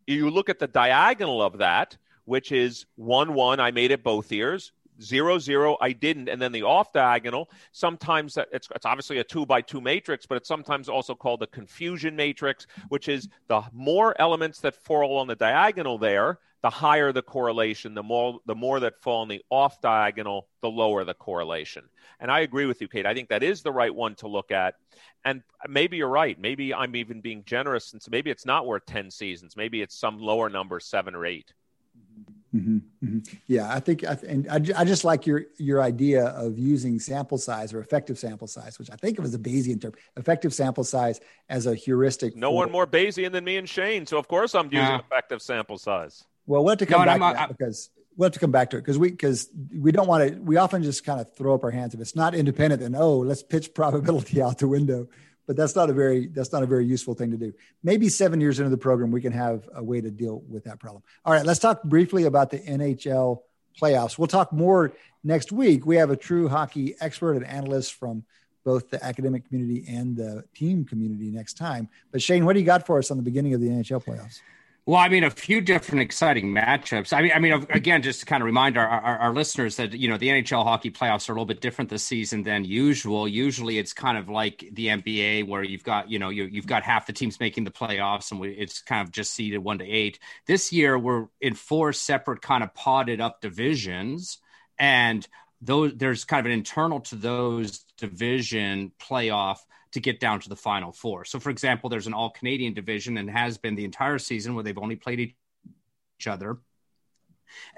You look at the diagonal of that, which is one one. I made it both years zero zero i didn't. And then the off diagonal sometimes it's, it's obviously a two by two matrix but it's sometimes also called the confusion matrix which is the more elements that fall on the diagonal there the higher the correlation the more the more that fall on the off diagonal the lower the correlation. And i agree with you Cade. I think that is the right one to look at. And maybe you're right. Maybe i'm even being generous since maybe it's not worth 10 seasons. Maybe it's some lower number 7 or 8 mm-hmm. Mm-hmm, mm-hmm. Yeah, I think, and I, I, just like your your idea of using sample size or effective sample size, which I think of as a Bayesian term, effective sample size as a heuristic. No for, one more Bayesian than me and Shane, so of course I'm using yeah. effective sample size. Well, we'll have to come no, back to that because we'll have to come back to it because we because we don't want to. We often just kind of throw up our hands if it's not independent. Then oh, let's pitch probability out the window. But that's not a very that's not a very useful thing to do. Maybe seven years into the program, we can have a way to deal with that problem. All right, let's talk briefly about the NHL playoffs. We'll talk more next week. We have a true hockey expert and analyst from both the academic community and the team community next time. But Shane, what do you got for us on the beginning of the NHL playoffs? Well, I mean, a few different exciting matchups. I mean, I mean, again, just to kind of remind our, our, our, listeners that you know the NHL hockey playoffs are a little bit different this season than usual. Usually, it's kind of like the NBA, where you've got you know you, you've got half the teams making the playoffs, and we, it's kind of just seeded one to eight. This year, we're in four separate kind of potted up divisions, and those there's kind of an internal to those division playoff to get down to the final four. So, for example, there's an all Canadian division and has been the entire season where they've only played each other.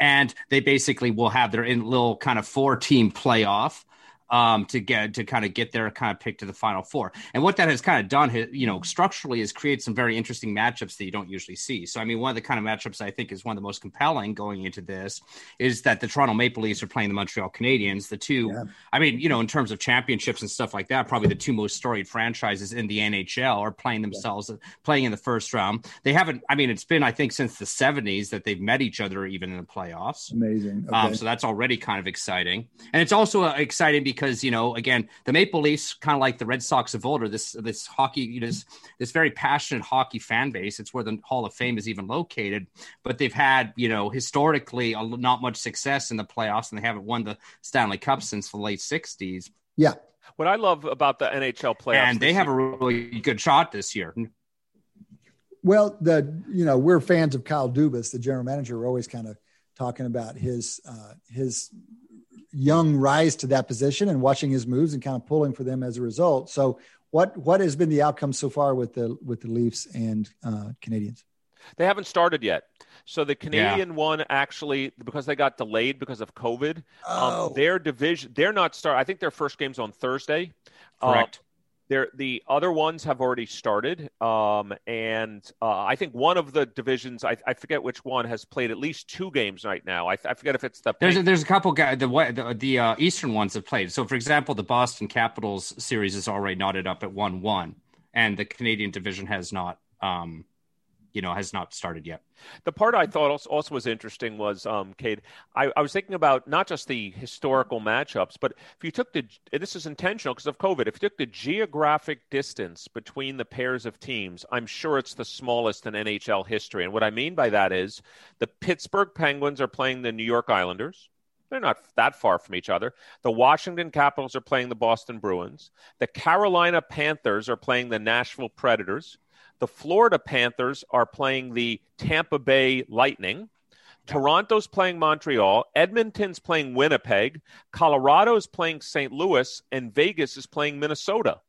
And they basically will have their in little kind of four team playoff um, to get to kind of get their kind of pick to the final four. And what that has kind of done, you know, structurally is create some very interesting matchups that you don't usually see. So, I mean, one of the kind of matchups I think is one of the most compelling going into this is that the Toronto Maple Leafs are playing the Montreal Canadiens. The two, yeah. I mean, you know, in terms of championships and stuff like that, probably the two most storied franchises in the NHL are playing themselves, yeah. playing in the first round. They haven't, I mean, it's been, I think, since the 70s that they've met each other even in the playoffs. Amazing. Um, okay. Um, so that's already kind of exciting. And it's also uh, exciting because because you know again the Maple Leafs kind of like the Red Sox of older this this hockey you know, this this very passionate hockey fan base. It's where the Hall of Fame is even located. But they've had you know historically a, not much success in the playoffs and they haven't won the Stanley Cup since the late 60s yeah. What I love about the NHL playoffs and they have a really good shot this year. Well the you know we're fans of Kyle Dubas the general manager. We're always kind of talking about his uh, his young rise to that position and watching his moves and kind of pulling for them as a result. So what what has been the outcome so far with the with the Leafs and uh, Canadiens? They haven't started yet. So the Canadian yeah. one actually, because they got delayed because of COVID, um, oh. um, their division they're not start. I think their first game's on Thursday. Correct. There, the other ones have already started, um, and uh, I think one of the divisions, I, I, forget which one, has played at least two games right now. I, I forget if it's the there's a, there's a couple guys the the, the uh, Eastern ones have played. So, for example, the Boston Capitals series is already knotted up at one one, and the Canadian division has not. Um, you know has not started yet. The part I thought also was interesting was, um, Cade, I, I, was thinking about not just the historical matchups, but if you took the this is intentional because of COVID. If you took the geographic distance between the pairs of teams, I'm sure it's the smallest in NHL history. And what I mean by that is the Pittsburgh Penguins are playing the New York Islanders. They're not that far from each other. The Washington Capitals are playing the Boston Bruins. The Carolina Panthers are playing the Nashville Predators. The Florida Panthers are playing the Tampa Bay Lightning. Toronto's playing Montreal. Edmonton's playing Winnipeg. Colorado's playing St. Louis. And Vegas is playing Minnesota.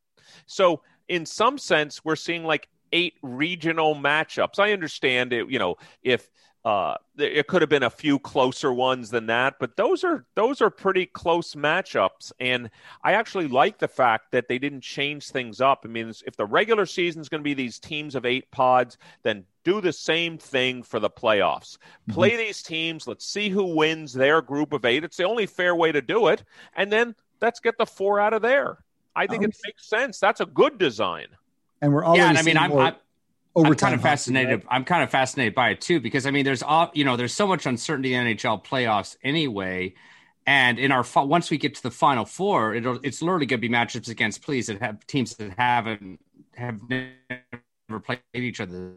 So, in some sense, we're seeing like eight regional matchups. I understand it, you know, if uh, it could have been a few closer ones than that, but those are those are pretty close matchups. And I actually like the fact that they didn't change things up. I mean, if the regular season is going to be these teams of eight pods, then do the same thing for the playoffs. Mm-hmm. Play these teams. Let's see who wins their group of eight. It's the only fair way to do it. And then let's get the four out of there. I think it makes sense. That's a good design. And we're already yeah. And I mean, I'm, I'm I'm kind of fascinated. Right? I'm kind of fascinated by it too because I mean, there's all you know, there's so much uncertainty in NHL playoffs anyway. And in our once we get to the final four, it'll it's literally going to be matchups against please that have teams that haven't have never played each other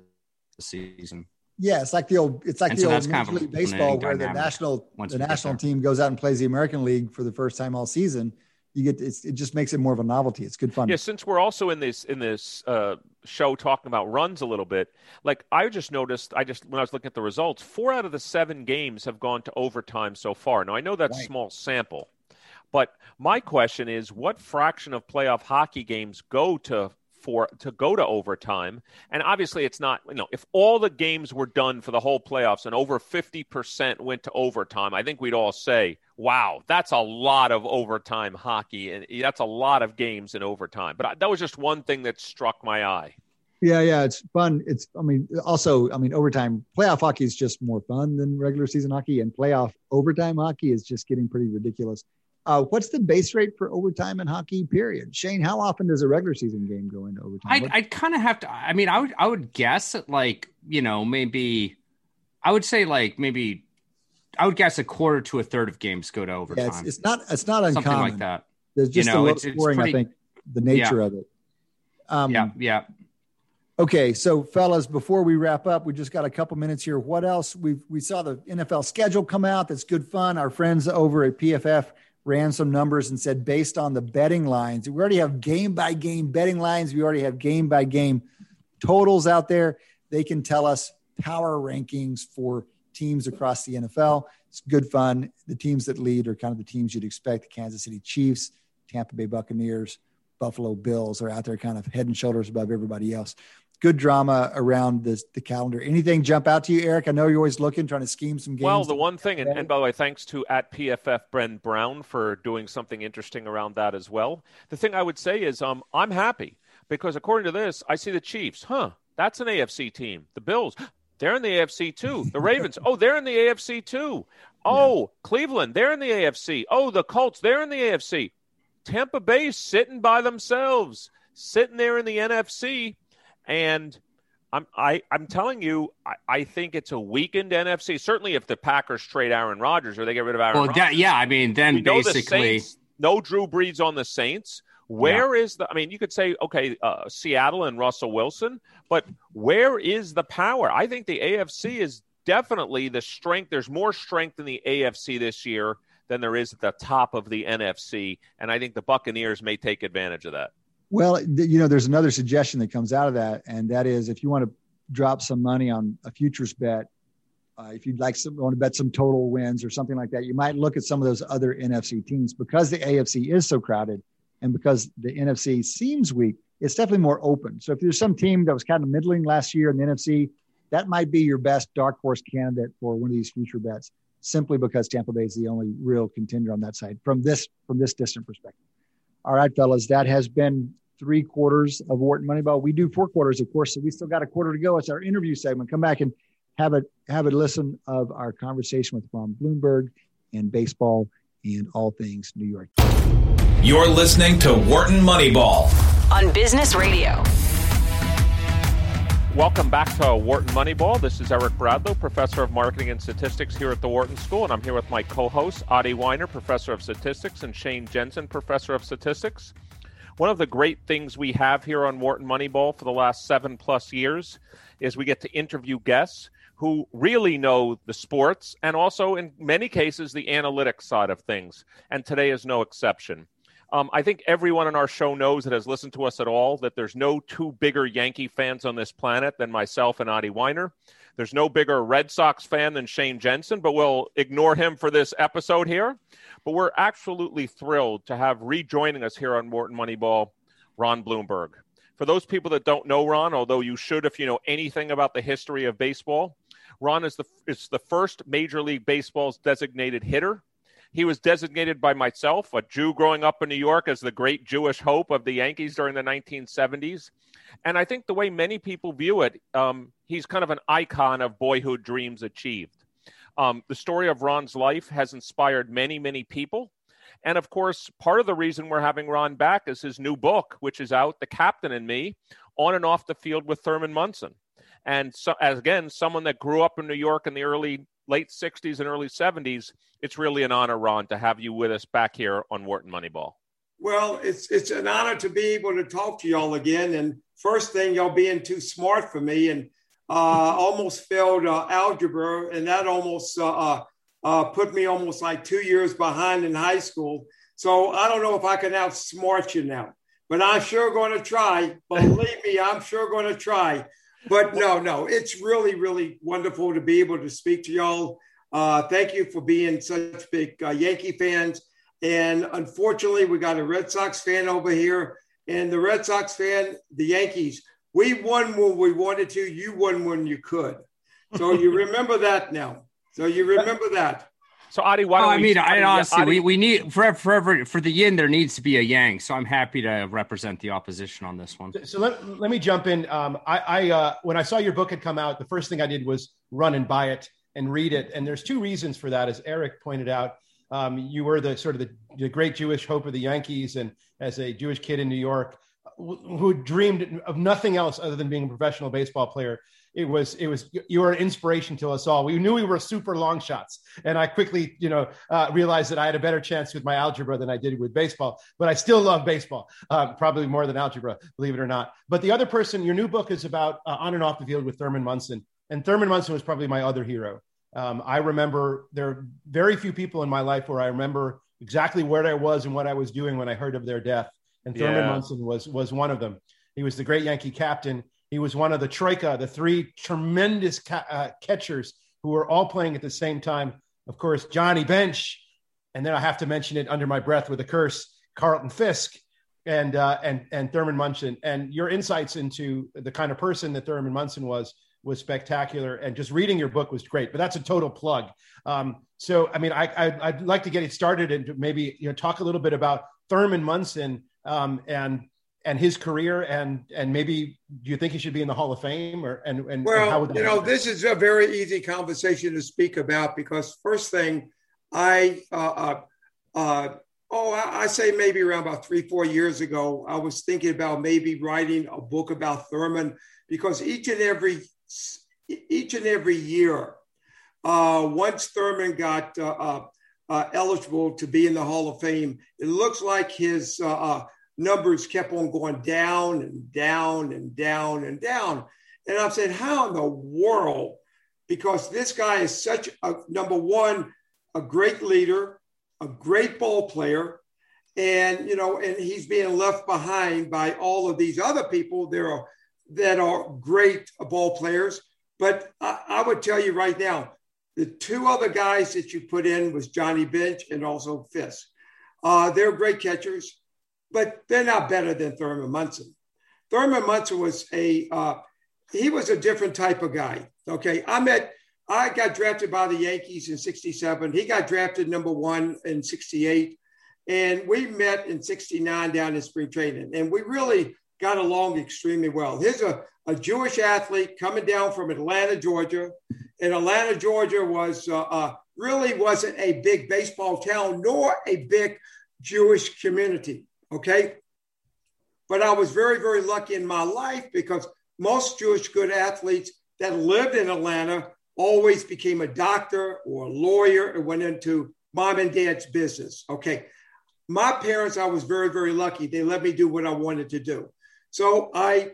this season. Yeah, it's like the old it's like and the so old Major League Baseball where the national the national team goes out and plays the American League for the first time all season you get it just makes it more of a novelty. It's good fun. Yeah since we're also in this in this uh, show talking about runs a little bit like i just noticed i just when i was looking at the results four out of the seven games have gone to overtime so far. Now i know that's right. small sample but my question is what fraction of playoff hockey games go to for to go to overtime. And obviously, it's not you know if all the games were done for the whole playoffs and over fifty percent went to overtime, I think we'd all say, "Wow, that's a lot of overtime hockey, and that's a lot of games in overtime." But that was just one thing that struck my eye. Yeah, yeah, it's fun. It's I mean, also I mean, overtime playoff hockey is just more fun than regular season hockey, and playoff overtime hockey is just getting pretty ridiculous Uh, what's the base rate for overtime in hockey? Period. Shane, how often does a regular season game go into overtime? I'd, I'd kind of have to. I mean, I would I would guess at like you know maybe I would say like maybe I would guess a quarter to a third of games go to overtime. Yeah, it's, it's not it's not uncommon. Something like that. There's just You know, a low it's- it's scoring. pretty- I think the nature Yeah. of it. Um, yeah, yeah. Okay, so fellas, before we wrap up, we just got a couple minutes here. What else? We we saw the NFL schedule come out. That's good fun. Our friends over at PFF ran some numbers and said based on the betting lines, we already have game by game betting lines. We already have game by game totals out there. They can tell us power rankings for teams across the NFL. It's good fun. The teams that lead are kind of the teams you'd expect: the Kansas City Chiefs, Tampa Bay Buccaneers, Buffalo Bills are out there, kind of head and shoulders above everybody else good drama around this, the calendar. Anything jump out to you, Eric? I know you're always looking, trying to scheme some games. Well, the one thing, and, and by the way, thanks to at PFF Bren Brown for doing something interesting around that as well. The thing I would say is, um, I'm happy because according to this, I see the Chiefs. Huh? That's an AFC team. The Bills. They're in the AFC too. The Ravens. oh, they're in the AFC too. Oh, yeah. Cleveland. They're in the AFC. Oh, the Colts. They're in the AFC. Tampa Bay sitting by themselves, sitting there in the NFC. And I'm I, I'm telling you, I, I think it's a weakened NFC. Certainly, if the Packers trade Aaron Rodgers or they get rid of Aaron Well, Rodgers, that, yeah, I mean, then know the basically, Saints, no Drew Brees on the Saints. Where is the? I mean, you could say, okay, uh, Seattle and Russell Wilson, but where is the power? I think the AFC is definitely the strength. There's more strength in the AFC this year than there is at the top of the NFC, and I think the Buccaneers may take advantage of that. Well, you know, there's another suggestion that comes out of that, and that is if you want to drop some money on a futures bet, uh, if you'd like some, want to bet some total wins or something like that, you might look at some of those other NFC teams because the AFC is so crowded, and because the NFC seems weak. It's definitely more open. So if there's some team that was kind of middling last year in the NFC, that might be your best dark horse candidate for one of these future bets, simply because Tampa Bay is the only real contender on that side from this from this distant perspective. All right, fellas, that has been three quarters of Wharton Moneyball. We do four quarters, of course, so we still got a quarter to go. It's our interview segment. Come back and have a have a listen of our conversation with Ron Blomberg and baseball and all things New York. You're listening to Wharton Moneyball on Business Radio. Welcome back to Wharton Moneyball. This is Eric Bradlow, professor of marketing and statistics here at the Wharton School, and I'm here with my co-hosts Adi Wyner, professor of statistics, and Shane Jensen, professor of statistics. One of the great things we have here on Wharton Moneyball for the last seven plus years is we get to interview guests who really know the sports and also, in many cases, the analytics side of things. And today is no exception. Um, I think everyone on our show knows that has listened to us at all that there's no two bigger Yankee fans on this planet than myself and Adi Wyner. There's no bigger Red Sox fan than Shane Jensen, but we'll ignore him for this episode here. But we're absolutely thrilled to have rejoining us here on Wharton Moneyball, Ron Blomberg. For those people that don't know Ron, although you should if you know anything about the history of baseball, Ron is the is the first Major League Baseball's designated hitter. He was designated by myself, a Jew growing up in New York, as the great Jewish hope of the Yankees during the 1970s. And I think the way many people view it, um, he's kind of an icon of boyhood dreams achieved. Um, the story of Ron's life has inspired many, many people. And of course, part of the reason we're having Ron back is his new book, which is out, The Captain and Me, on and off the field with Thurman Munson. And so, as again, someone that grew up in New York in the early, late 60s and early 70s, it's really an honor, Ron, to have you with us back here on Wharton Moneyball. Well, it's it's an honor to be able to talk to y'all again. And first thing, y'all being too smart for me and uh, almost failed uh, algebra, and that almost uh, uh, uh, put me almost like two years behind in high school. So I don't know if I can outsmart you now, but I'm sure going to try. Believe me, I'm sure going to try. But no, no, it's really, really wonderful to be able to speak to y'all. Uh, thank you for being such big Yankee fans. And unfortunately, we got a Red Sox fan over here, and the Red Sox fan, the Yankees. We won when we wanted to. You won when you could. So you remember that now. So you remember that. So Adi, why? Don't Oh, I we, mean, I Adi, honestly, Adi- we, we need for for every, for the yin, there needs to be a yang. So I'm happy to represent the opposition on this one. So let, let me jump in. Um, I, I uh, when I saw your book had come out, the first thing I did was run and buy it and read it. And there's two reasons for that, as Eric pointed out. Um, you were the sort of the, the, great Jewish hope of the Yankees, and as a Jewish kid in New York, who dreamed of nothing else other than being a professional baseball player, it was it was you were an inspiration to us all. We knew we were super long shots, and I quickly you know uh, realized that I had a better chance with my algebra than I did with baseball. But I still love baseball, uh, probably more than algebra, believe it or not. But the other person, your new book is about uh, on and off the field with Thurman Munson, and Thurman Munson was probably my other hero. Um, I remember there are very few people in my life where I remember exactly where I was and what I was doing when I heard of their death, and Thurman yeah. Munson was was one of them. He was the great Yankee captain he was one of the troika, the three tremendous ca- uh, catchers who were all playing at the same time. Of course, Johnny Bench, and then I have to mention it under my breath with a curse, Carlton Fisk, and uh, and and Thurman Munson. And your insights into the kind of person that Thurman Munson was was spectacular. And just reading your book was great. But that's a total plug. Um, so, I mean, I, I would like to get it started and maybe you know talk a little bit about Thurman Munson um, and and his career and and maybe do you think he should be in the hall of fame or and, and well and how would you know happen? this is a very easy conversation to speak about because first thing i uh, uh, uh, oh I, I, say maybe around about three four years ago i was thinking about maybe writing a book about thurman because each and every each and every year uh, once thurman got uh, uh, uh, eligible to be in the hall of fame it looks like his numbers kept on going down and down and down and down. And I'm saying, how in the world? Because this guy is such a number one, a great leader, a great ball player, and you know, and he's being left behind by all of these other people. There are that are great ball players. But I, I would tell you right now, the two other guys that you put in was Johnny Bench and also Fisk. Uh, they're great catchers but they're not better than Thurman Munson. Thurman Munson was a uh, he was a different type of guy. Okay, I met I got drafted by the Yankees in '67. He got drafted number one in '68, and we met in '69 down in spring training, and we really got along extremely well. Here's a, a Jewish athlete coming down from Atlanta, Georgia, and Atlanta, Georgia was uh, uh, really wasn't a big baseball town nor a big Jewish community. Okay. But I was very, very lucky in my life because most Jewish good athletes that lived in Atlanta always became a doctor or a lawyer and went into mom and dad's business. Okay. My parents, I was very, very lucky. They let me do what I wanted to do. So I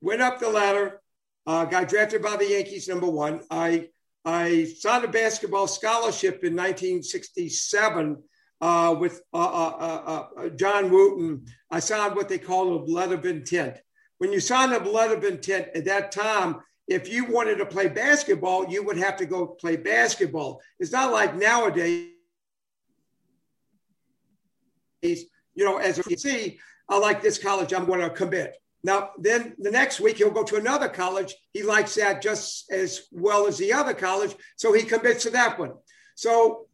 went up the ladder, uh, got drafted by the Yankees, number one. I, I signed a basketball scholarship in 1967 uh, with uh uh, uh, uh, John Wooden, I signed what they call a letter of intent. When you sign a letter of intent at that time, if you wanted to play basketball, you would have to go play basketball. It's not like nowadays, you know, as you see, I like this college, I'm going to commit. Now, then the next week he'll go to another college. He likes that just as well as the other college, so he commits to that one. So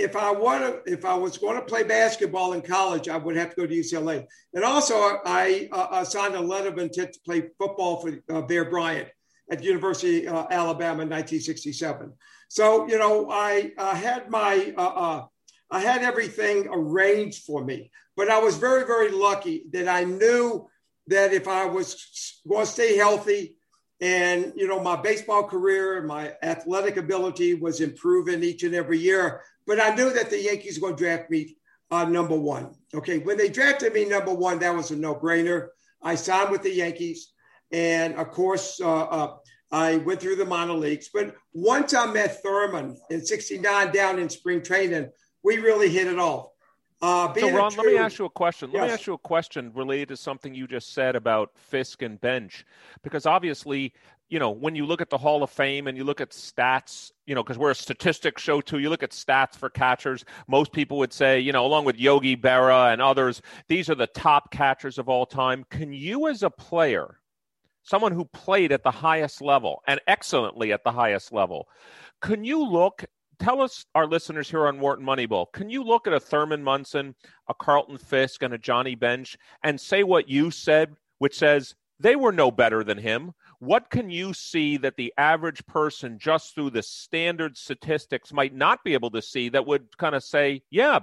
if I want if I was going to play basketball in college, I would have to go to UCLA. And also, I uh, signed a letter of intent to play football for uh, Bear Bryant at University of uh, Alabama in 1967. So, you know, I had my, uh, uh, I had everything arranged for me. But I was very, very lucky that I knew that if I was going to stay healthy, and you know my baseball career my athletic ability was improving each and every year but I knew that the Yankees were going to draft me uh, number one. Okay, when they drafted me number one, that was a no-brainer. I signed with the Yankees, and of course, uh, uh, I went through the minor leagues. But once I met Thurman in '69 down in spring training, we really hit it off. Uh, so, Ron, true, let me ask you a question. Let yes. me ask you a question related to something you just said about Fisk and Bench, because obviously you know, when you look at the Hall of Fame and you look at stats, you know, because we're a statistics show too, you look at stats for catchers. Most people would say, you know, along with Yogi Berra and others, these are the top catchers of all time. Can you, as a player, someone who played at the highest level and excellently at the highest level, can you look? Tell us, our listeners here on Wharton Moneyball, can you look at a Thurman Munson, a Carlton Fisk, and a Johnny Bench and say what you said, which says they were no better than him? What can you see that the average person, just through the standard statistics, might not be able to see that would kind of say, yeah,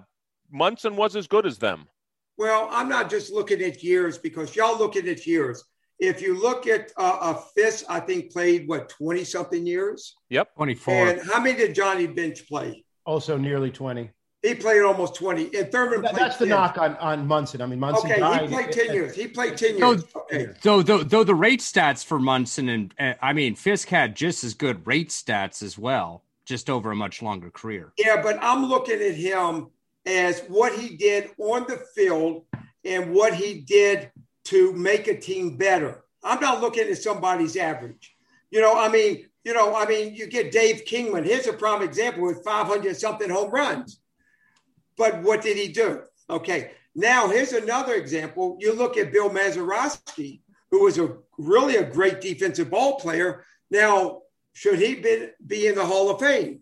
Munson was as good as them? Well, I'm not just looking at years because y'all looking at years. If you look at uh, uh Fisk, I think played what 20 something years. Yep, 24. And how many did Johnny Bench play? Also nearly 20. He played almost 20. And Thurman that, That's the knock on, on Munson. I mean, Munson Okay, died. he played 10 years. He played 10 years. Though, okay. though, though, though the rate stats for Munson and, uh, I mean, Fisk had just as good rate stats as well, just over a much longer career. Yeah, but I'm looking at him as what he did on the field and what he did to make a team better. I'm not looking at somebody's average. You know, I mean, you know, I mean, you get Dave Kingman. Here's a prime example with 500 something home runs. But what did he do? Okay. Now here's another example. You look at Bill Mazeroski, who was a really a great defensive ball player. Now, should he be, be in the Hall of Fame?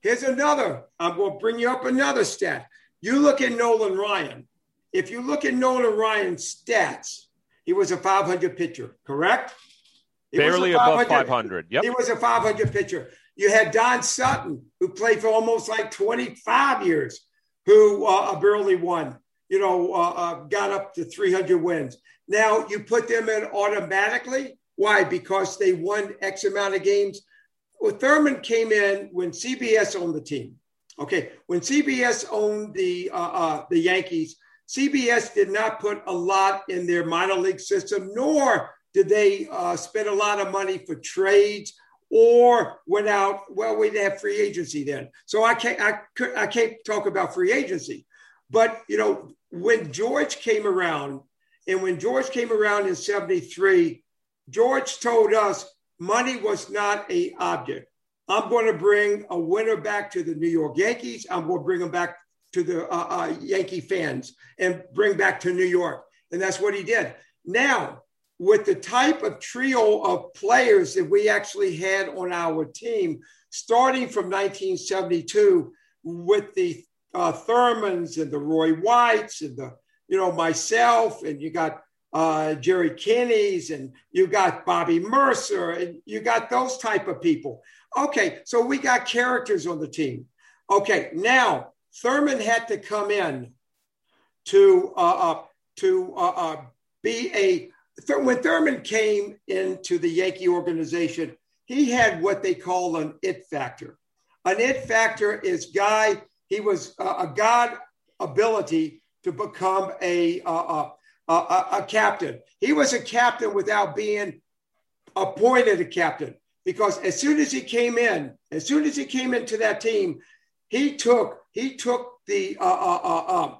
Here's another. I'm going to bring you up another stat. You look at Nolan Ryan. If you look at Nolan Ryan's stats, he was a 500 pitcher, correct? He Barely 500, above 500. Yep. He was a 500 pitcher. You had Don Sutton, who played for almost like 25 years, who uh, barely won, you know, uh, uh, got up to 300 wins. Now you put them in automatically. Why? Because they won X amount of games. Well, Thurman came in when CBS owned the team. Okay, when CBS owned the uh, uh, the Yankees, CBS did not put a lot in their minor league system, nor did they uh, spend a lot of money for trades or went out. Well, we have free agency then, so I can't I, could, I can't talk about free agency. But you know, when George came around, and when George came around in '73, George told us money was not a object. I'm going to bring a winner back to the New York Yankees. I'm going to bring them back to the uh, uh, Yankee fans and bring back to New York. And that's what he did. Now, with the type of trio of players that we actually had on our team, starting from 1972 with the uh, Thurmans and the Roy Whites and the, you know, myself, and you got uh, Jerry Kenney's and you got Bobby Murcer and you got those type of people. Okay, so we got characters on the team. Okay, now Thurman had to come in to uh, uh, to uh, uh be a when Thurman came into the Yankee organization, he had what they call an it factor. An it factor is guy. He was uh, a god ability to become a, uh, uh, a, a, a captain. He was a captain without being appointed a captain because as soon as he came in, as soon as he came into that team, he took he took the uh, uh, uh,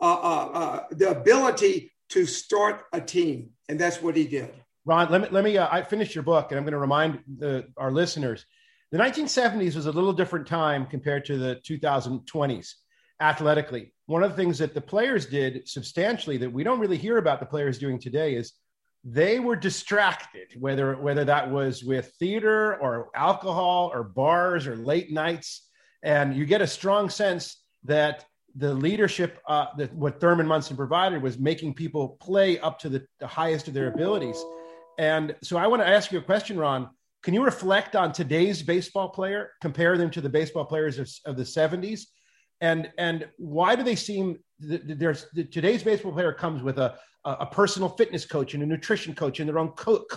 um, the ability to start a team, and that's what he did. Ron, let me let me. Uh, I finished your book, and I'm going to remind the, our listeners. The 1970s was a little different time compared to the 2020s athletically. One of the things that the players did substantially that we don't really hear about the players doing today is they were distracted, whether whether that was with theater or alcohol or bars or late nights, and you get a strong sense that the leadership uh, that what Thurman Munson provided was making people play up to the, the highest of their abilities. And so I want to ask you a question, Ron. Can you reflect on today's baseball player, compare them to the baseball players of, of the 70s? And and why do they seem there's today's baseball player comes with a a personal fitness coach and a nutrition coach and their own cook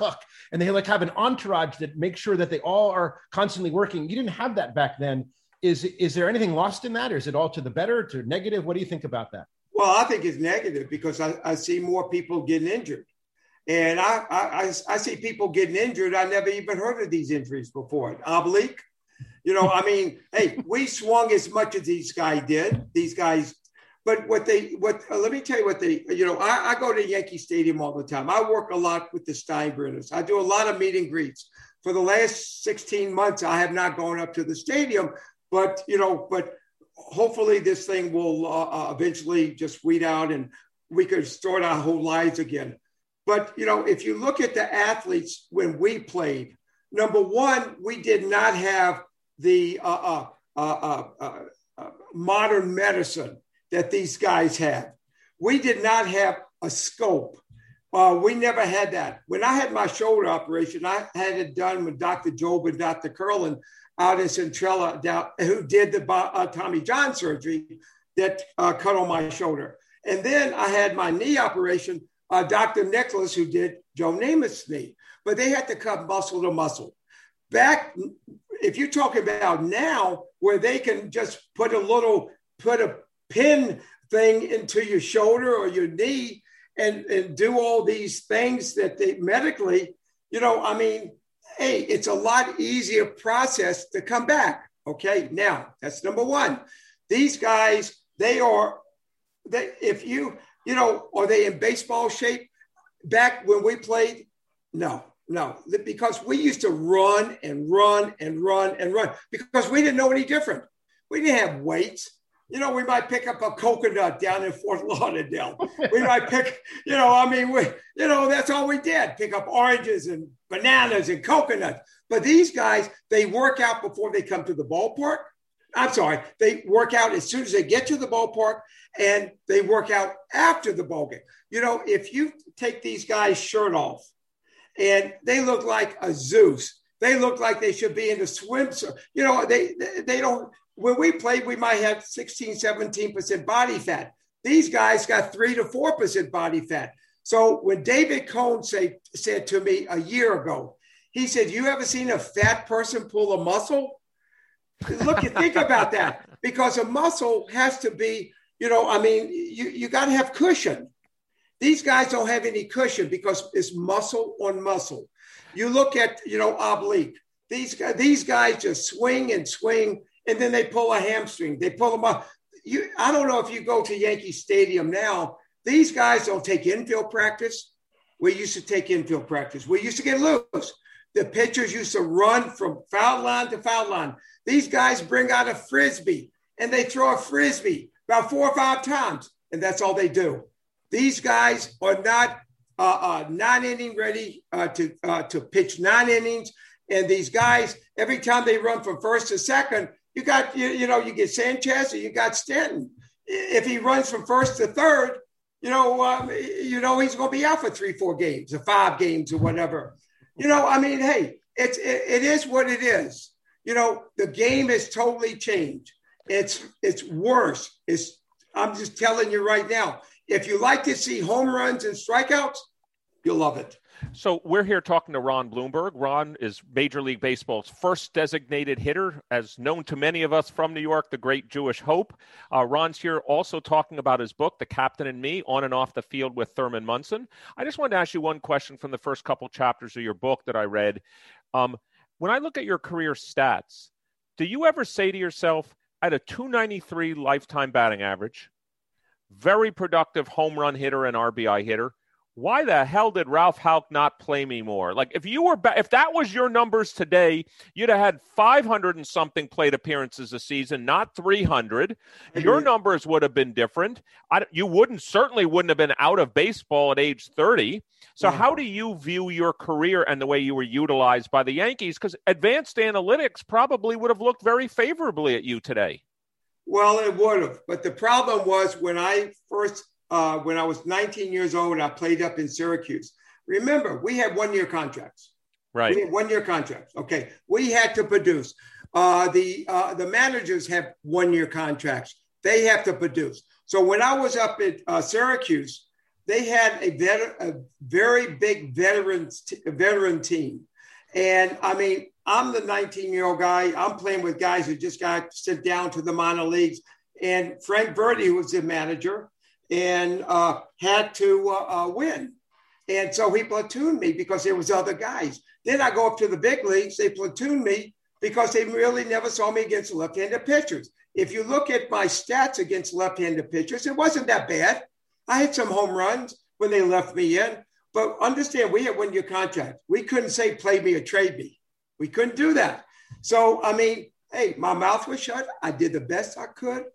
and they like have an entourage that makes sure that they all are constantly working you didn't have that back then is is there anything lost in that? Or is it all to the better to negative? What do you think about that? Well i think it's negative because i, I see more people getting injured. And I, I i see people getting injured. I never even heard of these injuries before. Oblique? You know i mean hey we swung as much as these guys did these guys. But what they, what, uh, let me tell you what they, you know, I, I, go to Yankee Stadium all the time. I work a lot with the Steinbrenners. I do a lot of meet and greets. For the last 16 months, I have not gone up to the stadium, but, you know, but hopefully this thing will uh, uh, eventually just weed out and we could start our whole lives again. But, you know, if you look at the athletes when we played, number one, we did not have the uh, uh, uh, modern medicine that these guys have. We did not have a scope. Uh, we never had that. When I had my shoulder operation, I had it done with Dr. Jobe and Dr. Kerlan out in Centinela, who did the uh, Tommy John surgery that uh, cut on my shoulder. And then I had my knee operation, uh, Dr. Nicholas, who did Joe Namath's knee, but they had to cut muscle to muscle. Back, if you're talking about now, where they can just put a little, put a pin thing into your shoulder or your knee and, and do all these things that they medically, you know, I mean, hey, it's a lot easier process to come back. Okay. Now that's number one. These guys, they are, they, if you, you know, are they in baseball shape? Back when we played, no, no, because we used to run and run and run and run because we didn't know any different. We didn't have weights you know, we might pick up a coconut down in Fort Lauderdale. we might pick, you know, I mean, we, you know, that's all we did pick up oranges and bananas and coconuts. But these guys, they work out before they come to the ballpark. I'm sorry, they work out as soon as they get to the ballpark and they work out after the ball game. You know, if you take these guys' shirt off and they look like a Zeus, they look like they should be in the swimsuit. You know, they they don't when we played, we might have 16, 17% body fat. These guys got three to 4% body fat. So when David Cone say, said to me a year ago, he said, You ever seen a fat person pull a muscle? Look, you think about that because a muscle has to be, you know, I mean, you, you got to have cushion. These guys don't have any cushion because it's muscle on muscle. You look at, you know, oblique. These guys, these guys just swing and swing and then they pull a hamstring. They pull them up. You, I don't know if you go to Yankee Stadium now. These guys don't take infield practice. We used to take infield practice. We used to get loose. The pitchers used to run from foul line to foul line. These guys bring out a frisbee and they throw a frisbee about four or five times, and that's all they do. These guys are not uh, uh, nine inning ready uh, to uh, to pitch nine innings. And these guys, every time they run from first to second, you got you, you know you get Sanchez or you got Stanton. If he runs from first to third, you know um, you know he's going to be out for three, four games or five games or whatever. You know, I mean, hey, it's it, it is what it is. You know, the game has totally changed. It's it's worse. It's I'm just telling you right now. If you like to see home runs and strikeouts, you'll love it. So we're here talking to Ron Blomberg. Ron is Major League Baseball's first designated hitter, as known to many of us from New York, the Great Jewish Hope. Uh, Ron's here also talking about his book, The Captain and Me, on and off the field with Thurman Munson. I just wanted to ask you one question from the first couple chapters of your book that I read. Um, when I look at your career stats, do you ever say to yourself, I had a 293 lifetime batting average, very productive home run hitter and RBI hitter, why the hell did Ralph Houk not play me more? Like if you were ba- if that was your numbers today, you'd have had 500 and something plate appearances a season, not 300. Mm-hmm. Your numbers would have been different. I, you wouldn't certainly wouldn't have been out of baseball at age 30. So yeah. how do you view your career and the way you were utilized by the Yankees cuz advanced analytics probably would have looked very favorably at you today. Well, it would have. But the problem was when I first uh, when I was 19 years old. I played up in Syracuse. Remember, we had one year contracts. Right. We had one year contracts. Okay. We had to produce. Uh, the uh, the managers have one year contracts. They have to produce. So when I was up at uh, Syracuse, they had a, vet- a very big veteran t- veteran team, and I mean, I'm the 19 year old guy. I'm playing with guys who just got sent down to the minor leagues. And Frank Verdi, who was the manager, and uh, had to uh, uh, win. And so he platooned me because there was other guys. Then I go up to the big leagues. They platoon me because they really never saw me against left-handed pitchers. If you look at my stats against left-handed pitchers, it wasn't that bad. I had some home runs when they left me in. But understand, we had one-year contract. We couldn't say play me or trade me. We couldn't do that. So I mean, hey, my mouth was shut. I did the best I could.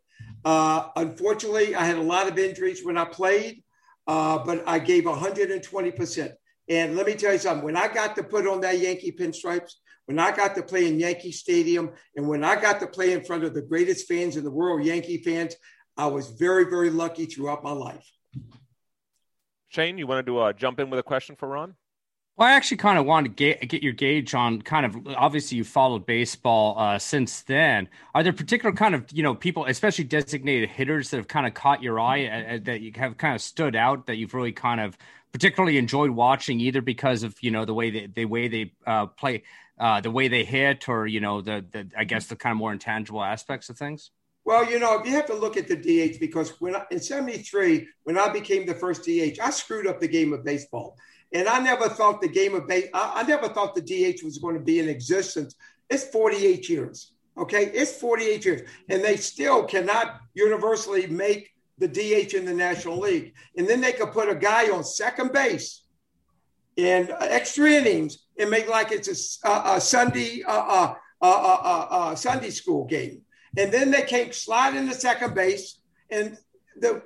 Uh, unfortunately, I had a lot of injuries when I played, uh, but I gave 120%. And let me tell you something when I got to put on that Yankee pinstripes, when I got to play in Yankee Stadium, and when I got to play in front of the greatest fans in the world, Yankee fans, I was very, very lucky throughout my life. Shane, you wanted to jump in with a question for Ron? Well, I actually kind of wanted to get, get your gauge on kind of obviously you followed baseball uh, since then. Are there particular kind of you know people, especially designated hitters, that have kind of caught your eye uh, uh, that you have kind of stood out that you've really kind of particularly enjoyed watching, either because of you know the way they the way they uh, play, uh, the way they hit, or you know the the I guess the kind of more intangible aspects of things. Well, you know, if you have to look at the DH because when I, in '73, when I became the first DH, I screwed up the game of baseball. And I never thought the game of base, I, I never thought the DH was going to be in existence. It's 48 years. Okay. It's 48 years. And they still cannot universally make the DH in the National League. And then they could put a guy on second base in extra innings and make like it's a, a, Sunday Sunday school game. And then they came slide into second base. And the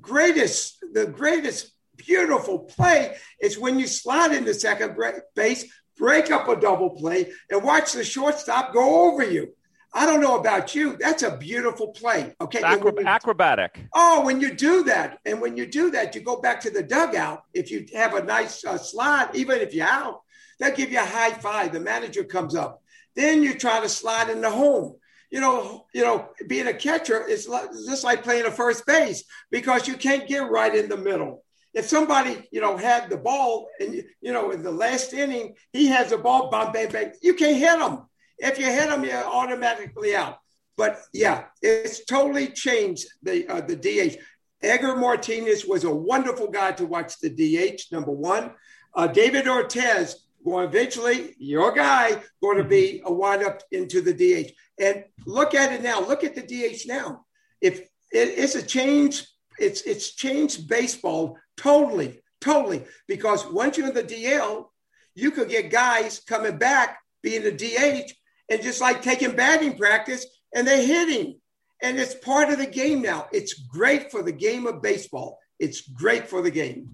greatest, the greatest beautiful play is when you slide into second base, break up a double play, and watch the shortstop go over you. I don't know about you. That's a beautiful play. Okay. Acrob- acrobatic. Oh, when you do that, and when you do that, you go back to the dugout. If you have a nice uh, slide, even if you're out, they'll give you a high five. The manager comes up. Then you try to slide into home. You know, you know, being a catcher is just like playing a first base because you can't get right in the middle if somebody you know had the ball and you know in the last inning he has the ball bang bang bang you can't hit him. If you hit him you're automatically out. But yeah it's totally changed the uh, the DH Edgar Martinez was a wonderful guy to watch the DH number one. Uh, David Ortiz going eventually your guy going to be a wind up into the DH and look at it now. Look at the DH now. If it, it's a change it's it's changed baseball totally, totally. Because once you're in the DL, you could get guys coming back being the DH and just like taking batting practice and they're hitting. And it's part of the game now. It's great for the game of baseball. It's great for the game.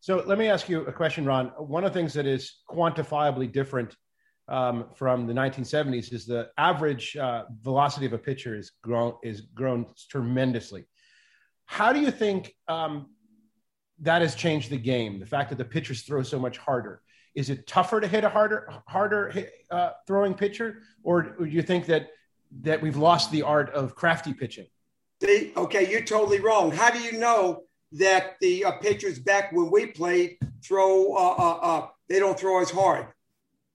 So let me ask you a question, Ron. One of the things that is quantifiably different um, from the 1970s is the average uh, velocity of a pitcher is grown is grown tremendously. How do you think um, that has changed the game? The fact that the pitchers throw so much harder. Is it tougher to hit a harder, harder uh, throwing pitcher, or do you think that that we've lost the art of crafty pitching? See, okay, you're totally wrong. How do you know that the uh, pitchers back when we played throw? Uh, uh, uh, they don't throw as hard.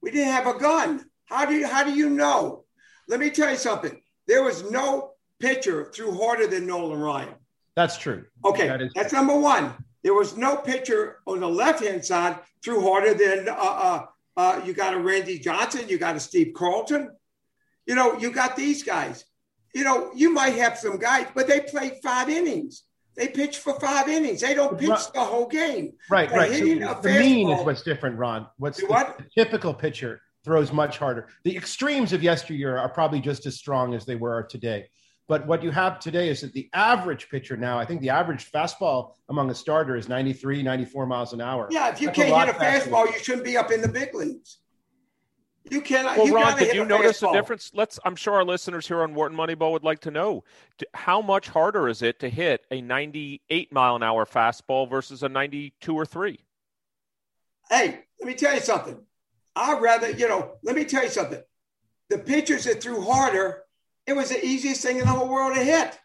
We didn't have a gun. How do you, how do you know? Let me tell you something. There was no pitcher threw harder than Nolan Ryan. That's true. Okay, that is that's number one. There was no pitcher on the left hand side threw harder than uh, uh, uh, you got a Randy Johnson, you got a Steve Carlton. You know, you got these guys. You know, you might have some guys, but they play five innings. They pitch for five innings. They don't pitch right. the whole game. Right, They're right. So the mean is what's different, Ron. What's what? the typical pitcher throws much harder. The extremes of yesteryear are probably just as strong as they were today. But what you have today is that the average pitcher now, I think the average fastball among a starter is 93, 94 miles an hour. Yeah, if you That's can't a hit a fastball, you shouldn't be up in the big leagues. You cannot. Well, you Ron, did you a notice a difference? Let's. I'm sure our listeners here on Wharton Moneyball would like to know how much harder is it to hit a 98 mile an hour fastball versus a 92 or three. Hey, let me tell you something. I'd rather, you know, let me tell you something. The pitchers that threw harder it was the easiest thing in the whole world to hit.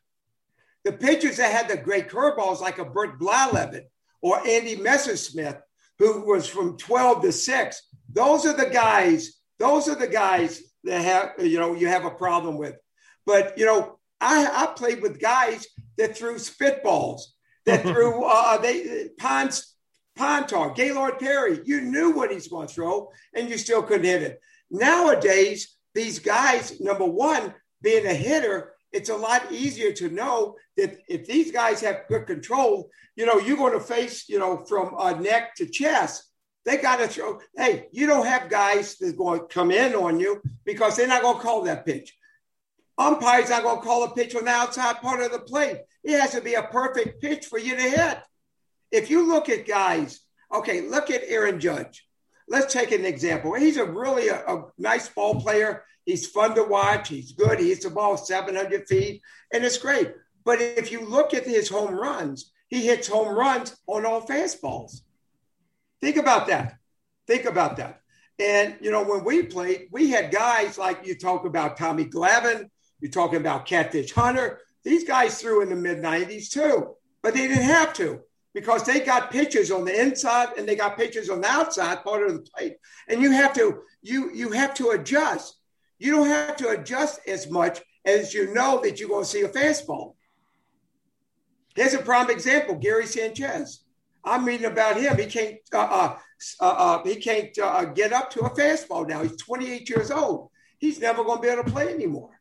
The pitchers that had the great curveballs, like a Bert Blyleven or Andy Messersmith, who was from 12 to 6, those are the guys, those are the guys that have, you know, you have a problem with. But, you know, I, I played with guys that threw spitballs, that threw uh, they Pons, Pontar, Gaylord Perry. You knew what he's going to throw, and you still couldn't hit it. Nowadays, these guys, number one, being a hitter, it's a lot easier to know that if these guys have good control, you know, you're going to face, you know, from uh, neck to chest. They got to throw. Hey, you don't have guys that's going to come in on you because they're not going to call that pitch. Umpire's not going to call a pitch on the outside part of the plate. It has to be a perfect pitch for you to hit. If you look at guys, okay, look at Aaron Judge. Let's take an example. He's a really a, a nice ball player. He's fun to watch. He's good. He hits the ball 700 feet, and it's great. But if you look at his home runs, he hits home runs on all fastballs. Think about that. Think about that. And, you know, when we played, we had guys like you talk about Tommy Glavine, you're talking about Catfish Hunter. These guys threw in the mid 90s too, but they didn't have to because they got pitches on the inside and they got pitches on the outside part of the plate. And you have to you you have to adjust. You don't have to adjust as much as you know that you're going to see a fastball. Here's a prime example: Gary Sanchez. I'm reading about him. He can't uh, uh, uh, uh he can't uh, get up to a fastball now. He's 28 years old. He's never going to be able to play anymore.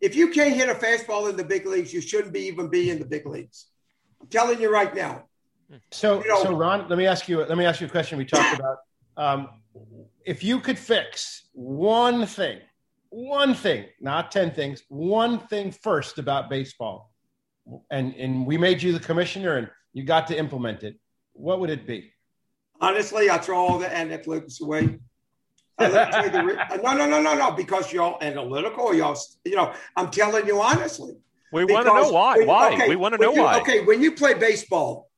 If you can't hit a fastball in the big leagues, you shouldn't be even be in the big leagues. I'm telling you right now. So, you know, so Ron, let me ask you. Let me ask you a question. We talked about um, if you could fix one thing, one thing, not ten things, one thing first about baseball, and and we made you the commissioner, and you got to implement it. What would it be? Honestly, I throw all the analytics away. I the, no, no, no, no, no, because y'all analytical. Y'all, you know, I'm telling you honestly. We want to know why. When, why? Okay, we want to know you, why. Okay, when you play baseball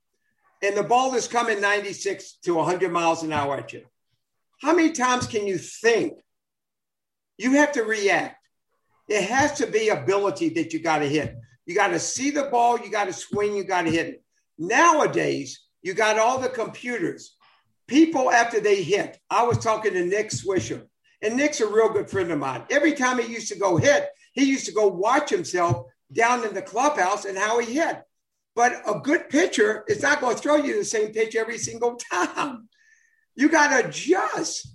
and the ball is coming 96 to 100 miles an hour at you, how many times can you think? You have to react. It has to be ability that you got to hit. You got to see the ball, you got to swing, you got to hit it. Nowadays, you got all the computers. People, after they hit, I was talking to Nick Swisher, and Nick's a real good friend of mine. Every time he used to go hit, he used to go watch himself down in the clubhouse and how he hit. But a good pitcher is not going to throw you the same pitch every single time. You got to adjust.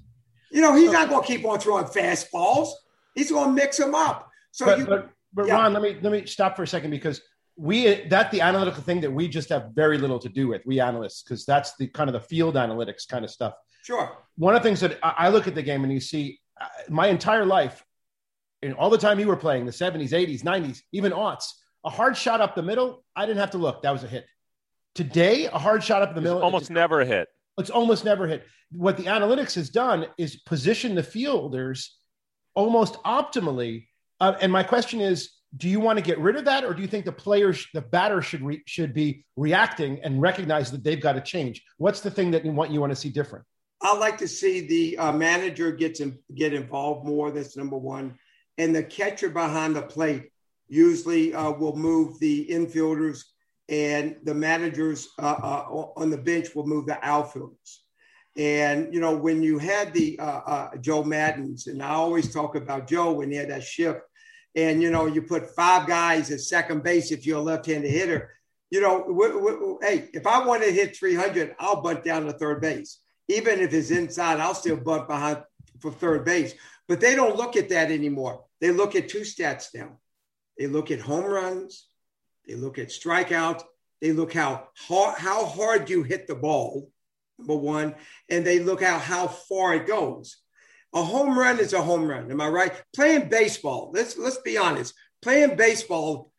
You know, he's not going to keep on throwing fastballs. He's going to mix them up. So but, you, but, but yeah. Ron, let me let me stop for a second because we that the analytical thing that we just have very little to do with we analysts because that's the kind of the field analytics kind of stuff. Sure. One of the things that I look at the game and you see uh, my entire life, in all the time you were playing, the 70s, 80s, 90s, even aughts, a hard shot up the middle, I didn't have to look. That was a hit. Today, a hard shot up the middle, almost never a hit. It's almost never hit. What the analytics has done is position the fielders almost optimally. Uh, and my question is, do you want to get rid of that, or do you think the players, the batter, should re- should be reacting and recognize that they've got to change? What's the thing that you want you want to see different? I like to see the uh, manager gets in, get involved more. That's number one, and the catcher behind the plate usually uh, will move the infielders, and the managers uh, uh on the bench will move the outfielders. And you know when you had the uh, uh, Joe Maddons, and I always talk about Joe when he had that shift and you know you put five guys at second base if you're a left-handed hitter you know w- w- hey if i want to hit 300 i'll bunt down to third base. Even if it's inside i'll still bunt behind for third base. But they don't look at that anymore. They look at two stats now they look at home runs they look at strikeouts they look how hard, how hard you hit the ball number one and they look at how far it goes a home run is a home run. Am I right? Playing baseball. Let's let's be honest. Playing baseball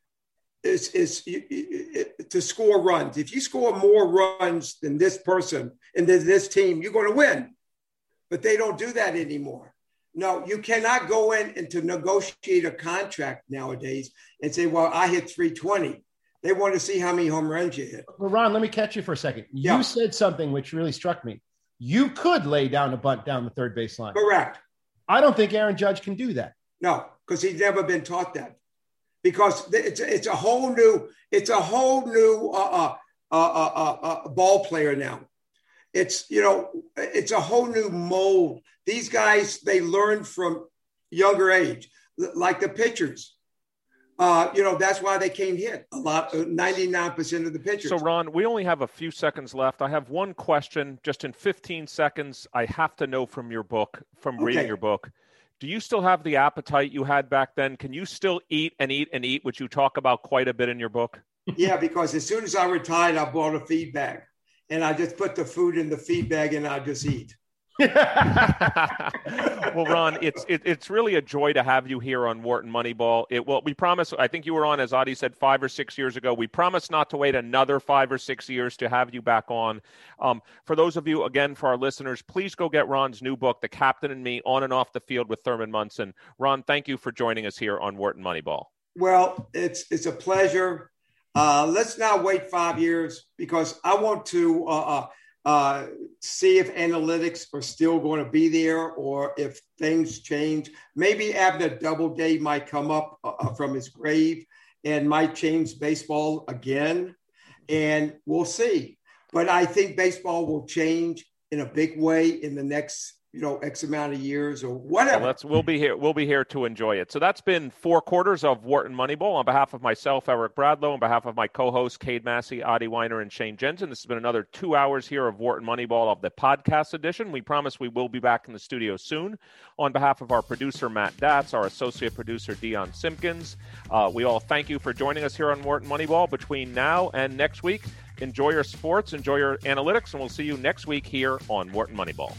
is is to score runs. If you score more runs than this person and than this team, you're going to win. But they don't do that anymore. No, you cannot go in and to negotiate a contract nowadays and say, "Well, I hit 320." They want to see how many home runs you hit. Well, Ron, let me catch you for a second. You yeah. said something which really struck me you could lay down a bunt down the third baseline. Correct. I don't think Aaron Judge can do that. No, because he's never been taught that. Because it's it's a whole new it's a whole new uh, uh, uh, uh, ball player now. It's you know it's a whole new mold. These guys they learn from younger age, like the pitchers. Uh, you know, that's why they can't hit a lot, 99% of the pitchers. So, Ron, we only have a few seconds left. I have one question just in 15 seconds. I have to know from your book, from okay. reading your book. Do you still have the appetite you had back then? Can you still eat and eat and eat, which you talk about quite a bit in your book? yeah, because as soon as I retired, I bought a feed bag and I just put the food in the feed bag and I just eat. well, Ron, it's it, it's really a joy to have you here on Wharton Moneyball. It well, we promise. I think you were on, as Adi said, five or six years ago. We promise not to wait another five or six years to have you back on. Um, for those of you, again, for our listeners, please go get Ron's new book, "The Captain and Me: On and Off the Field with Thurman Munson." Ron, thank you for joining us here on Wharton Moneyball. Well, it's it's a pleasure. Uh, let's not wait five years because I want to uh, uh, uh see if analytics are still going to be there or if things change. Maybe Abner Doubleday might come up uh, uh, from his grave and might change baseball again. And we'll see. But I think baseball will change in a big way in the next you know x amount of years or whatever. well, that's we'll be here we'll be here to enjoy it. So that's been four quarters of wharton moneyball. On behalf of myself eric bradlow on behalf of my co-hosts cade massey adi wyner and shane jensen this has been another two hours here of wharton moneyball of the podcast edition. We promise we will be back in the studio soon. On behalf of our producer matt datz our associate producer dion simpkins uh, we all thank you for joining us here on wharton moneyball. Between now and next week enjoy your sports enjoy your analytics and we'll see you next week here on wharton moneyball